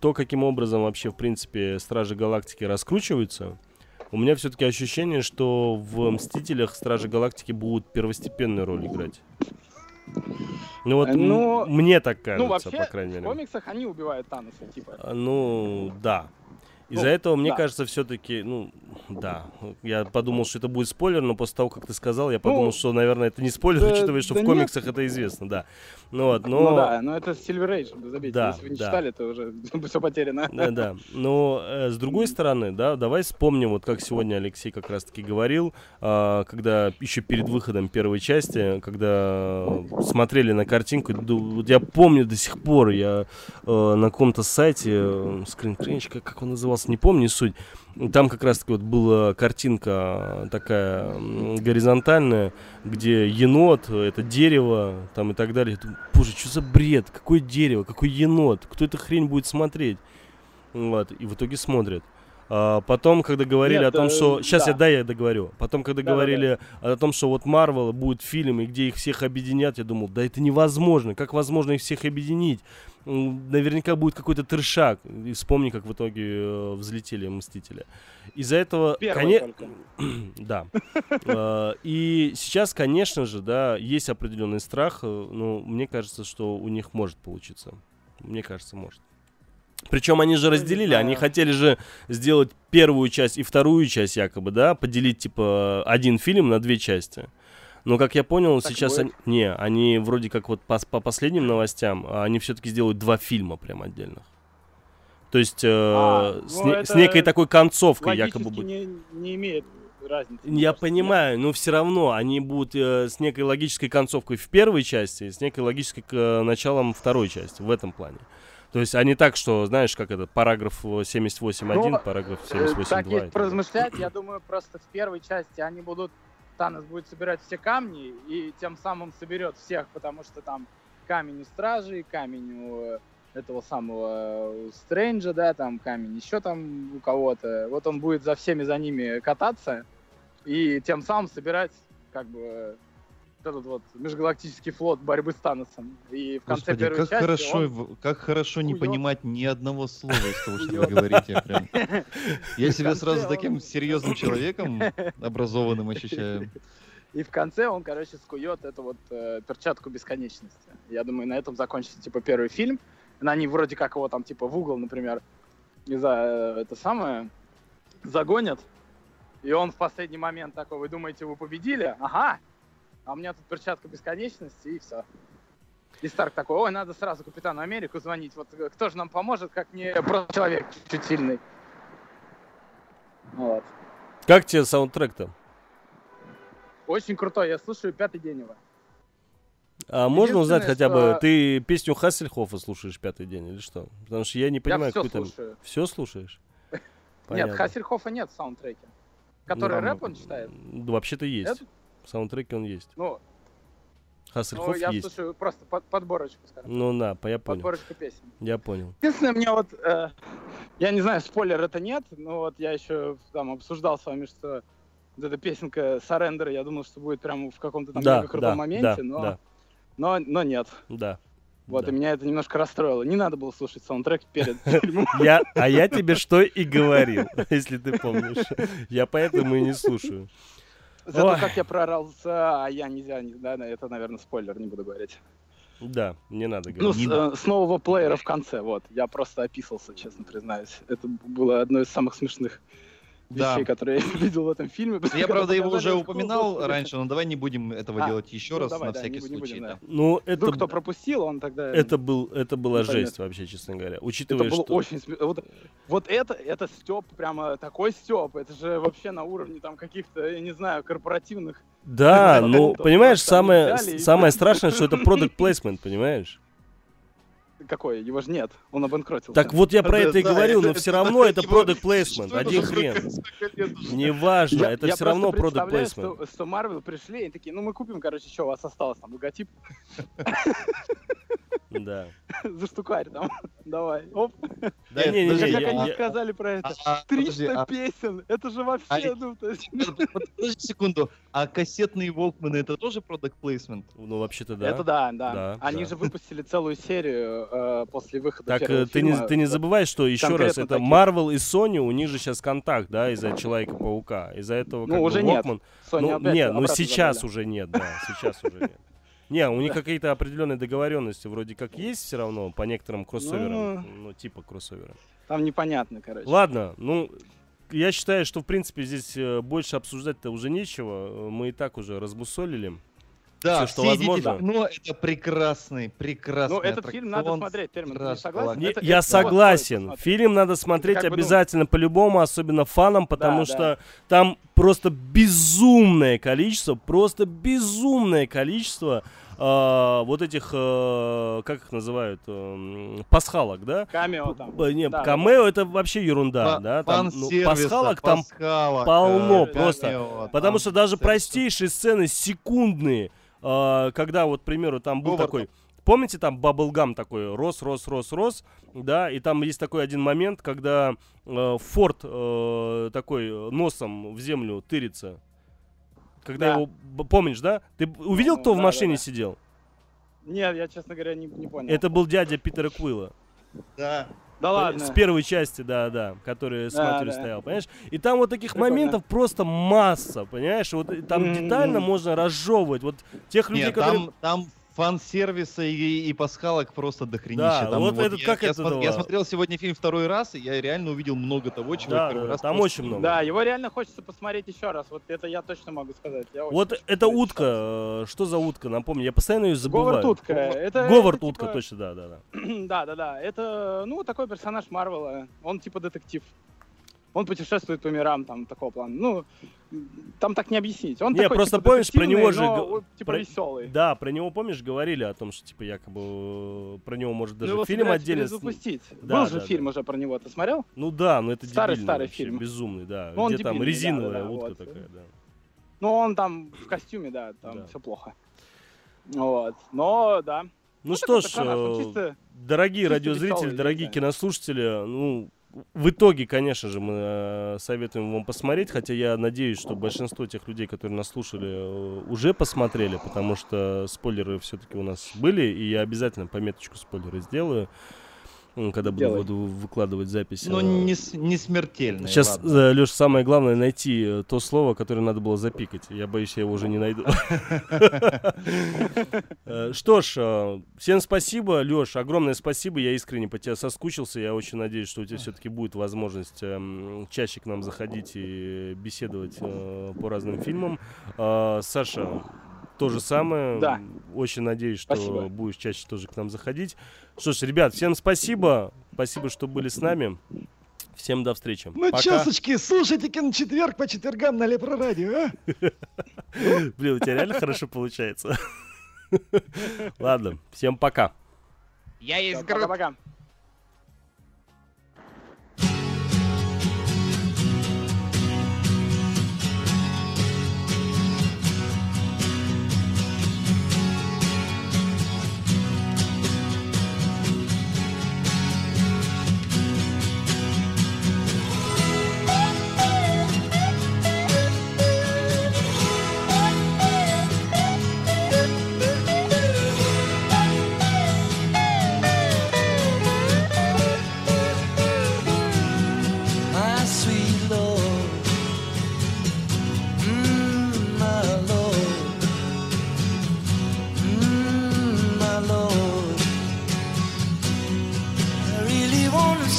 то, каким образом вообще, в принципе, Стражи Галактики раскручиваются, у меня все-таки ощущение, что в Мстителях Стражи Галактики будут первостепенную роль играть. Ну вот Э, м- ну, мне так кажется, ну, вообще, по крайней в мере. комиксах они убивают Таноса, типа. А, Ну, да. Из-за Ну, этого, мне да. кажется, все-таки, ну, да. Я подумал, что это будет спойлер, но после того, как ты сказал, я подумал, Ну, что, наверное, это не спойлер, да- учитывая, что да в нет. комиксах это известно, да. Ну вот, но... Ну да, но это Silver Age, забейте, Да, если вы не да. читали, то уже все потеряно. Да, да. Но э, с другой стороны, да, давай вспомним, вот как сегодня Алексей как раз-таки говорил, а, когда еще перед выходом первой части, когда смотрели на картинку, вот я помню до сих пор, я э, на каком-то сайте, э, как, как он назывался, не помню, суть. Там как раз-таки вот была картинка такая горизонтальная, где енот, это дерево, там и так далее. Думаю, Боже, что за бред? Какое дерево? Какой енот? Кто эту хрень будет смотреть? Вот, и в итоге смотрят. А потом, когда говорили Нет, о том, э, что... Сейчас я, да. да, я договорю. Потом, когда Да-да-да. говорили о том, что вот Марвел будет фильм, и где их всех объединят, я думал, да это невозможно. Как возможно их всех объединить? Наверняка будет какой-то трешак. И вспомни, как в итоге э, взлетели Мстители. Из-за этого... Коне- да. Э, И сейчас, конечно же, да, есть определенный страх, э, но мне кажется, что у них может получиться. Мне кажется, может. Причем они же Ну, разделили, они хотели же сделать первую часть и вторую часть якобы, да, поделить типа один фильм на две части. Но как я понял, Так сейчас будет? они, не, они вроде как вот по, по последним новостям, а, они все-таки сделают два фильма прям отдельных. То есть э, А, с, ну не- с некой такой концовкой якобы будет. не, не имеет разницы. Я кажется. понимаю, но все равно они будут э, с некой логической концовкой в первой части, с некой логической к- э, началом второй части, в этом плане. То есть, а не так, что, знаешь, как это, параграф э, 78.1, Ну, параграф Э, 78.2. Так и если так поразмышлять, я думаю, просто в первой части они будут... Танос будет собирать все камни и тем самым соберет всех, потому что там камень у Стражей, камень у э, этого самого э, Стрэнджа, да, там камень еще там у кого-то. Вот он будет за всеми за ними кататься и тем самым собирать как бы этот вот межгалактический флот борьбы с Таносом. И в конце Господи, первой как части хорошо, он- как хорошо не хуёв. понимать ни одного слова из того, что вы говорите. прям. Я себя сразу таким серьезным человеком, образованным ощущаю. И в конце он, короче, скует эту вот э, перчатку бесконечности. Я думаю, на этом закончится, типа, первый фильм. Но Они вроде как его там, типа, в угол, например, не знаю, э, это самое, загонят. И он в последний момент такой, вы думаете, вы победили? Ага, а у меня тут перчатка бесконечности, и все. И Старк такой, ой, надо сразу Капитану Америку звонить. Вот э, кто же нам поможет, как не просто человек чуть сильный. Вот. Как тебе саундтрек-то? Очень крутой, я слушаю пятый день его. А можно узнать хотя Единственное, бы, что- ты песню Хассельхофа слушаешь пятый день или что? Потому что я не понимаю, я все какой там... слушаю. Все слушаешь? Нет. Хассельхофа нет в саундтреке. Который Ну, рэп он читает. Вообще-то есть. Это- В саундтреке он есть. Ну, Ну, Хассельхоф я есть. слушаю просто под- подборочку, скажем. Ну да, по- я понял. Подборочку песен. Я понял. Единственное, мне вот, э, я не знаю, спойлер это нет, но вот я еще там обсуждал с вами, что вот эта песенка Surrender, я думал, что будет прямо в каком-то там Да, крутом да, моменте, да, но, да, но, но нет. да. Вот, да. и меня это немножко расстроило. Не надо было слушать саундтрек перед фильмом. Я, а я тебе что и говорил, если ты помнишь. Я поэтому и не слушаю. Зато Ой. как я прорался, а я нельзя, не- да, это, наверное, спойлер, не буду говорить. Да, не надо Ну, говорить. с, э, с нового плеера в конце, вот. Я просто описался, честно признаюсь. Это было одно из самых смешных Да. вещей, которые я видел в этом фильме. Я, Когда правда, его уже я упоминал раньше, но давай не будем этого А, делать еще ну, раз, давай, на да, всякий не будем, случай. да. да. Ну, это, Вдруг кто пропустил, он тогда... это, был, это была поймет. жесть вообще, честно говоря. Это Учитывая, было что... очень смешно. Вот, вот это, это Степ, прямо такой Степ. Это же вообще на уровне там каких-то, я не знаю, корпоративных. Да, Ну, ну, понимаешь, самое, самое страшное, что это product placement, понимаешь? Какой? Его же нет. Он обанкротился. Так вот я про это и говорил, это- но все равно это product placement, один хрен. Неважно, это все равно product placement. Что, Marvel пришли и такие, ну мы купим, короче, что у вас осталось там, логотип Да. за штукарь там, давай, оп. Да Нет, не, не, не, как они сказали про это? А, 300 подожди, а- песен, это же вообще, а- ну, Подожди секунду, а кассетные Волкмены это тоже product placement? Ну вообще-то да. Это да, да. Они же выпустили целую серию э, после выхода Так первого э, ты не, фильма. ты не забывай, что еще раз, это таких. Marvel и Sony, у них же сейчас контакт, да, из-за Человека-паука. Из-за этого Ну, как бы уже нет. Walkman- Sony Ну, нет, ну сейчас забрали. уже нет, да, сейчас уже нет. Не, у них какие-то определенные договоренности вроде как есть все равно по некоторым кроссоверам, Ну. ну, типа кроссовера. Там непонятно, короче. Ладно, ну, я считаю, что, в принципе, здесь э, больше обсуждать-то уже нечего. Мы и так уже разбусолили. Да, Всё, что все возможно. в кино, это прекрасный, прекрасный Ну, этот фильм надо смотреть, Термин, ты не согласен? Не, Это- я это согласен. посмотреть. Фильм надо смотреть как бы, ну- обязательно по-любому, особенно фанам, потому Да, что да. там просто безумное количество, просто безумное количество а, вот этих, э, как их называют, эм, пасхалок, да? Камео там. Не, Да, камео это вообще ерунда, Фа- да? Там, ну, пасхалок там пасхалок, полно э, просто. камео, Потому там что даже простейшие сцены, секундные, а, когда вот, к примеру, там был Говард. такой... Помните, там баблгам такой рос, рос, рос, рос, да, и там есть такой один момент, когда э, Форд э, такой э, носом в землю тырится. Когда Да. его, помнишь, да? Ты увидел, Ну, кто в да, машине да, да. сидел? Нет, я, честно говоря, не, не понял. Это был дядя Питера Куилла. Да. Да ладно. С первой части, да, да, который с Да, матерью да. стоял, понимаешь? И там вот таких Прикольно. моментов просто масса, понимаешь? Вот и там Мгм. детально можно разжевывать. Вот тех людей, Нет, которые... там, там фан-сервиса и, и пасхалок просто дохренища. Да, там, вот этот- я, как я, это смо- я смотрел сегодня фильм второй раз, и я реально увидел много того, чего я Да, первый да, раз там просто- очень много. Да, его реально хочется посмотреть еще раз. Вот это я точно могу сказать. Я Вот посмотреть утка, э, что за утка, напомню, я постоянно ее раз. Говард забываю. утка. Это, Говард это, утка, типа- точно, да, да, да. Да, да, да. Это, ну, такой персонаж Марвела. Он типа детектив. Он путешествует по мирам, там, такого плана. Ну, там так не объяснить. Он Не, такой, просто типа, помнишь, про него же но, типа, про- веселый. Да, про него, помнишь, говорили о том, что, типа, якобы про него может даже ну, фильм отдельно... перезапустить. Да, Был же да, фильм да. уже про него, ты смотрел? Ну да, но это Старый- старый вообще, фильм. безумный, да. Ну, Где там да, резиновая да, да, утка вот. такая, да. Ну, он там в костюме, да, там Да. все плохо. Вот. Но, да. Ну такой что ж, э, чисто- дорогие чисто радиозрители, веселый, дорогие да. кинослушатели, ну, в итоге, конечно же, мы э, советуем вам посмотреть, хотя я надеюсь, что большинство тех людей, которые нас слушали, э, уже посмотрели, потому что спойлеры все-таки у нас были, и я обязательно пометочку спойлеры сделаю, когда буду Делай. буду выкладывать запись. Ну, э, не, не смертельный. Сейчас, ладно. Леш, самое главное найти э, то слово, которое надо было запикать. Я боюсь, я его уже не найду. Э, Что ж, э, всем спасибо, Леш, огромное спасибо. Я искренне по тебе соскучился. Я очень надеюсь, что у тебя все-таки будет возможность эм, чаще к нам заходить и беседовать э, по разным фильмам. Э, Саша, то же самое. Да. Очень надеюсь, что Спасибо. будешь чаще тоже к нам заходить. Что ж, ребят, всем спасибо. Спасибо, что были с нами. Всем до встречи. Ну, Пока. часочки, слушайте киночетверг по четвергам на Лепро Радио, а? Блин, у тебя реально хорошо получается. Ладно, всем пока. Я есть Пока-пока.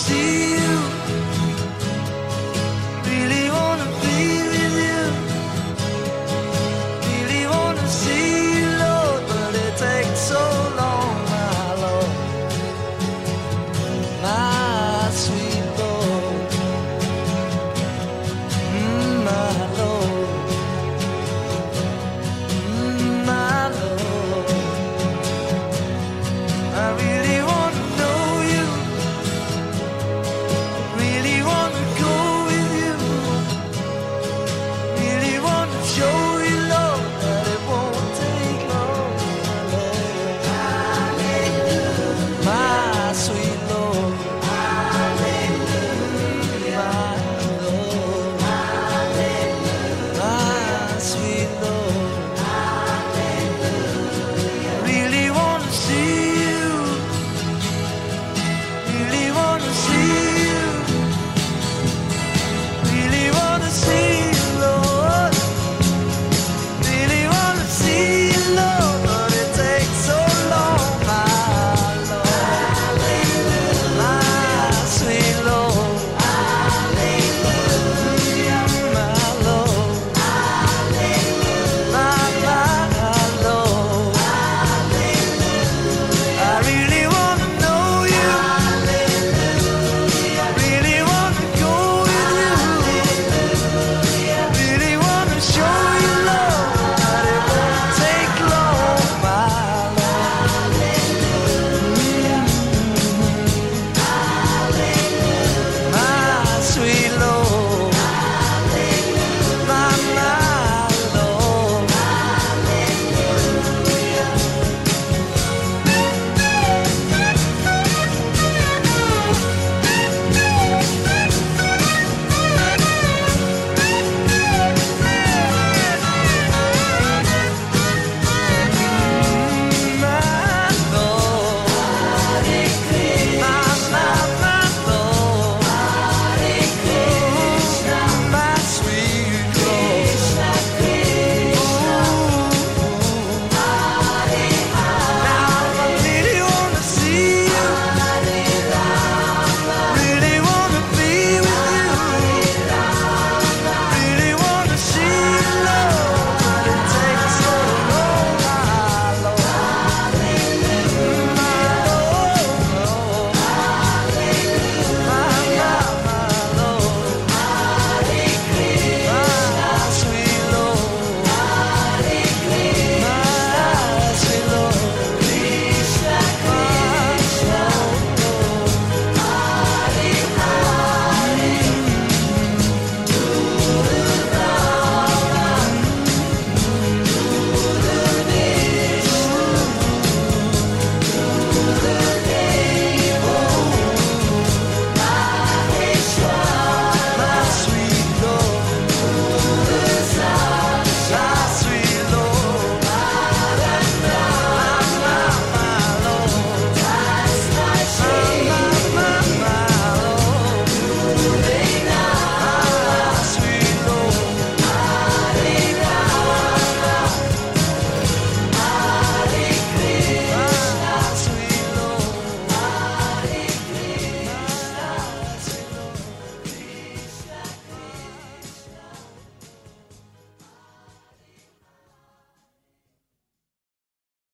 see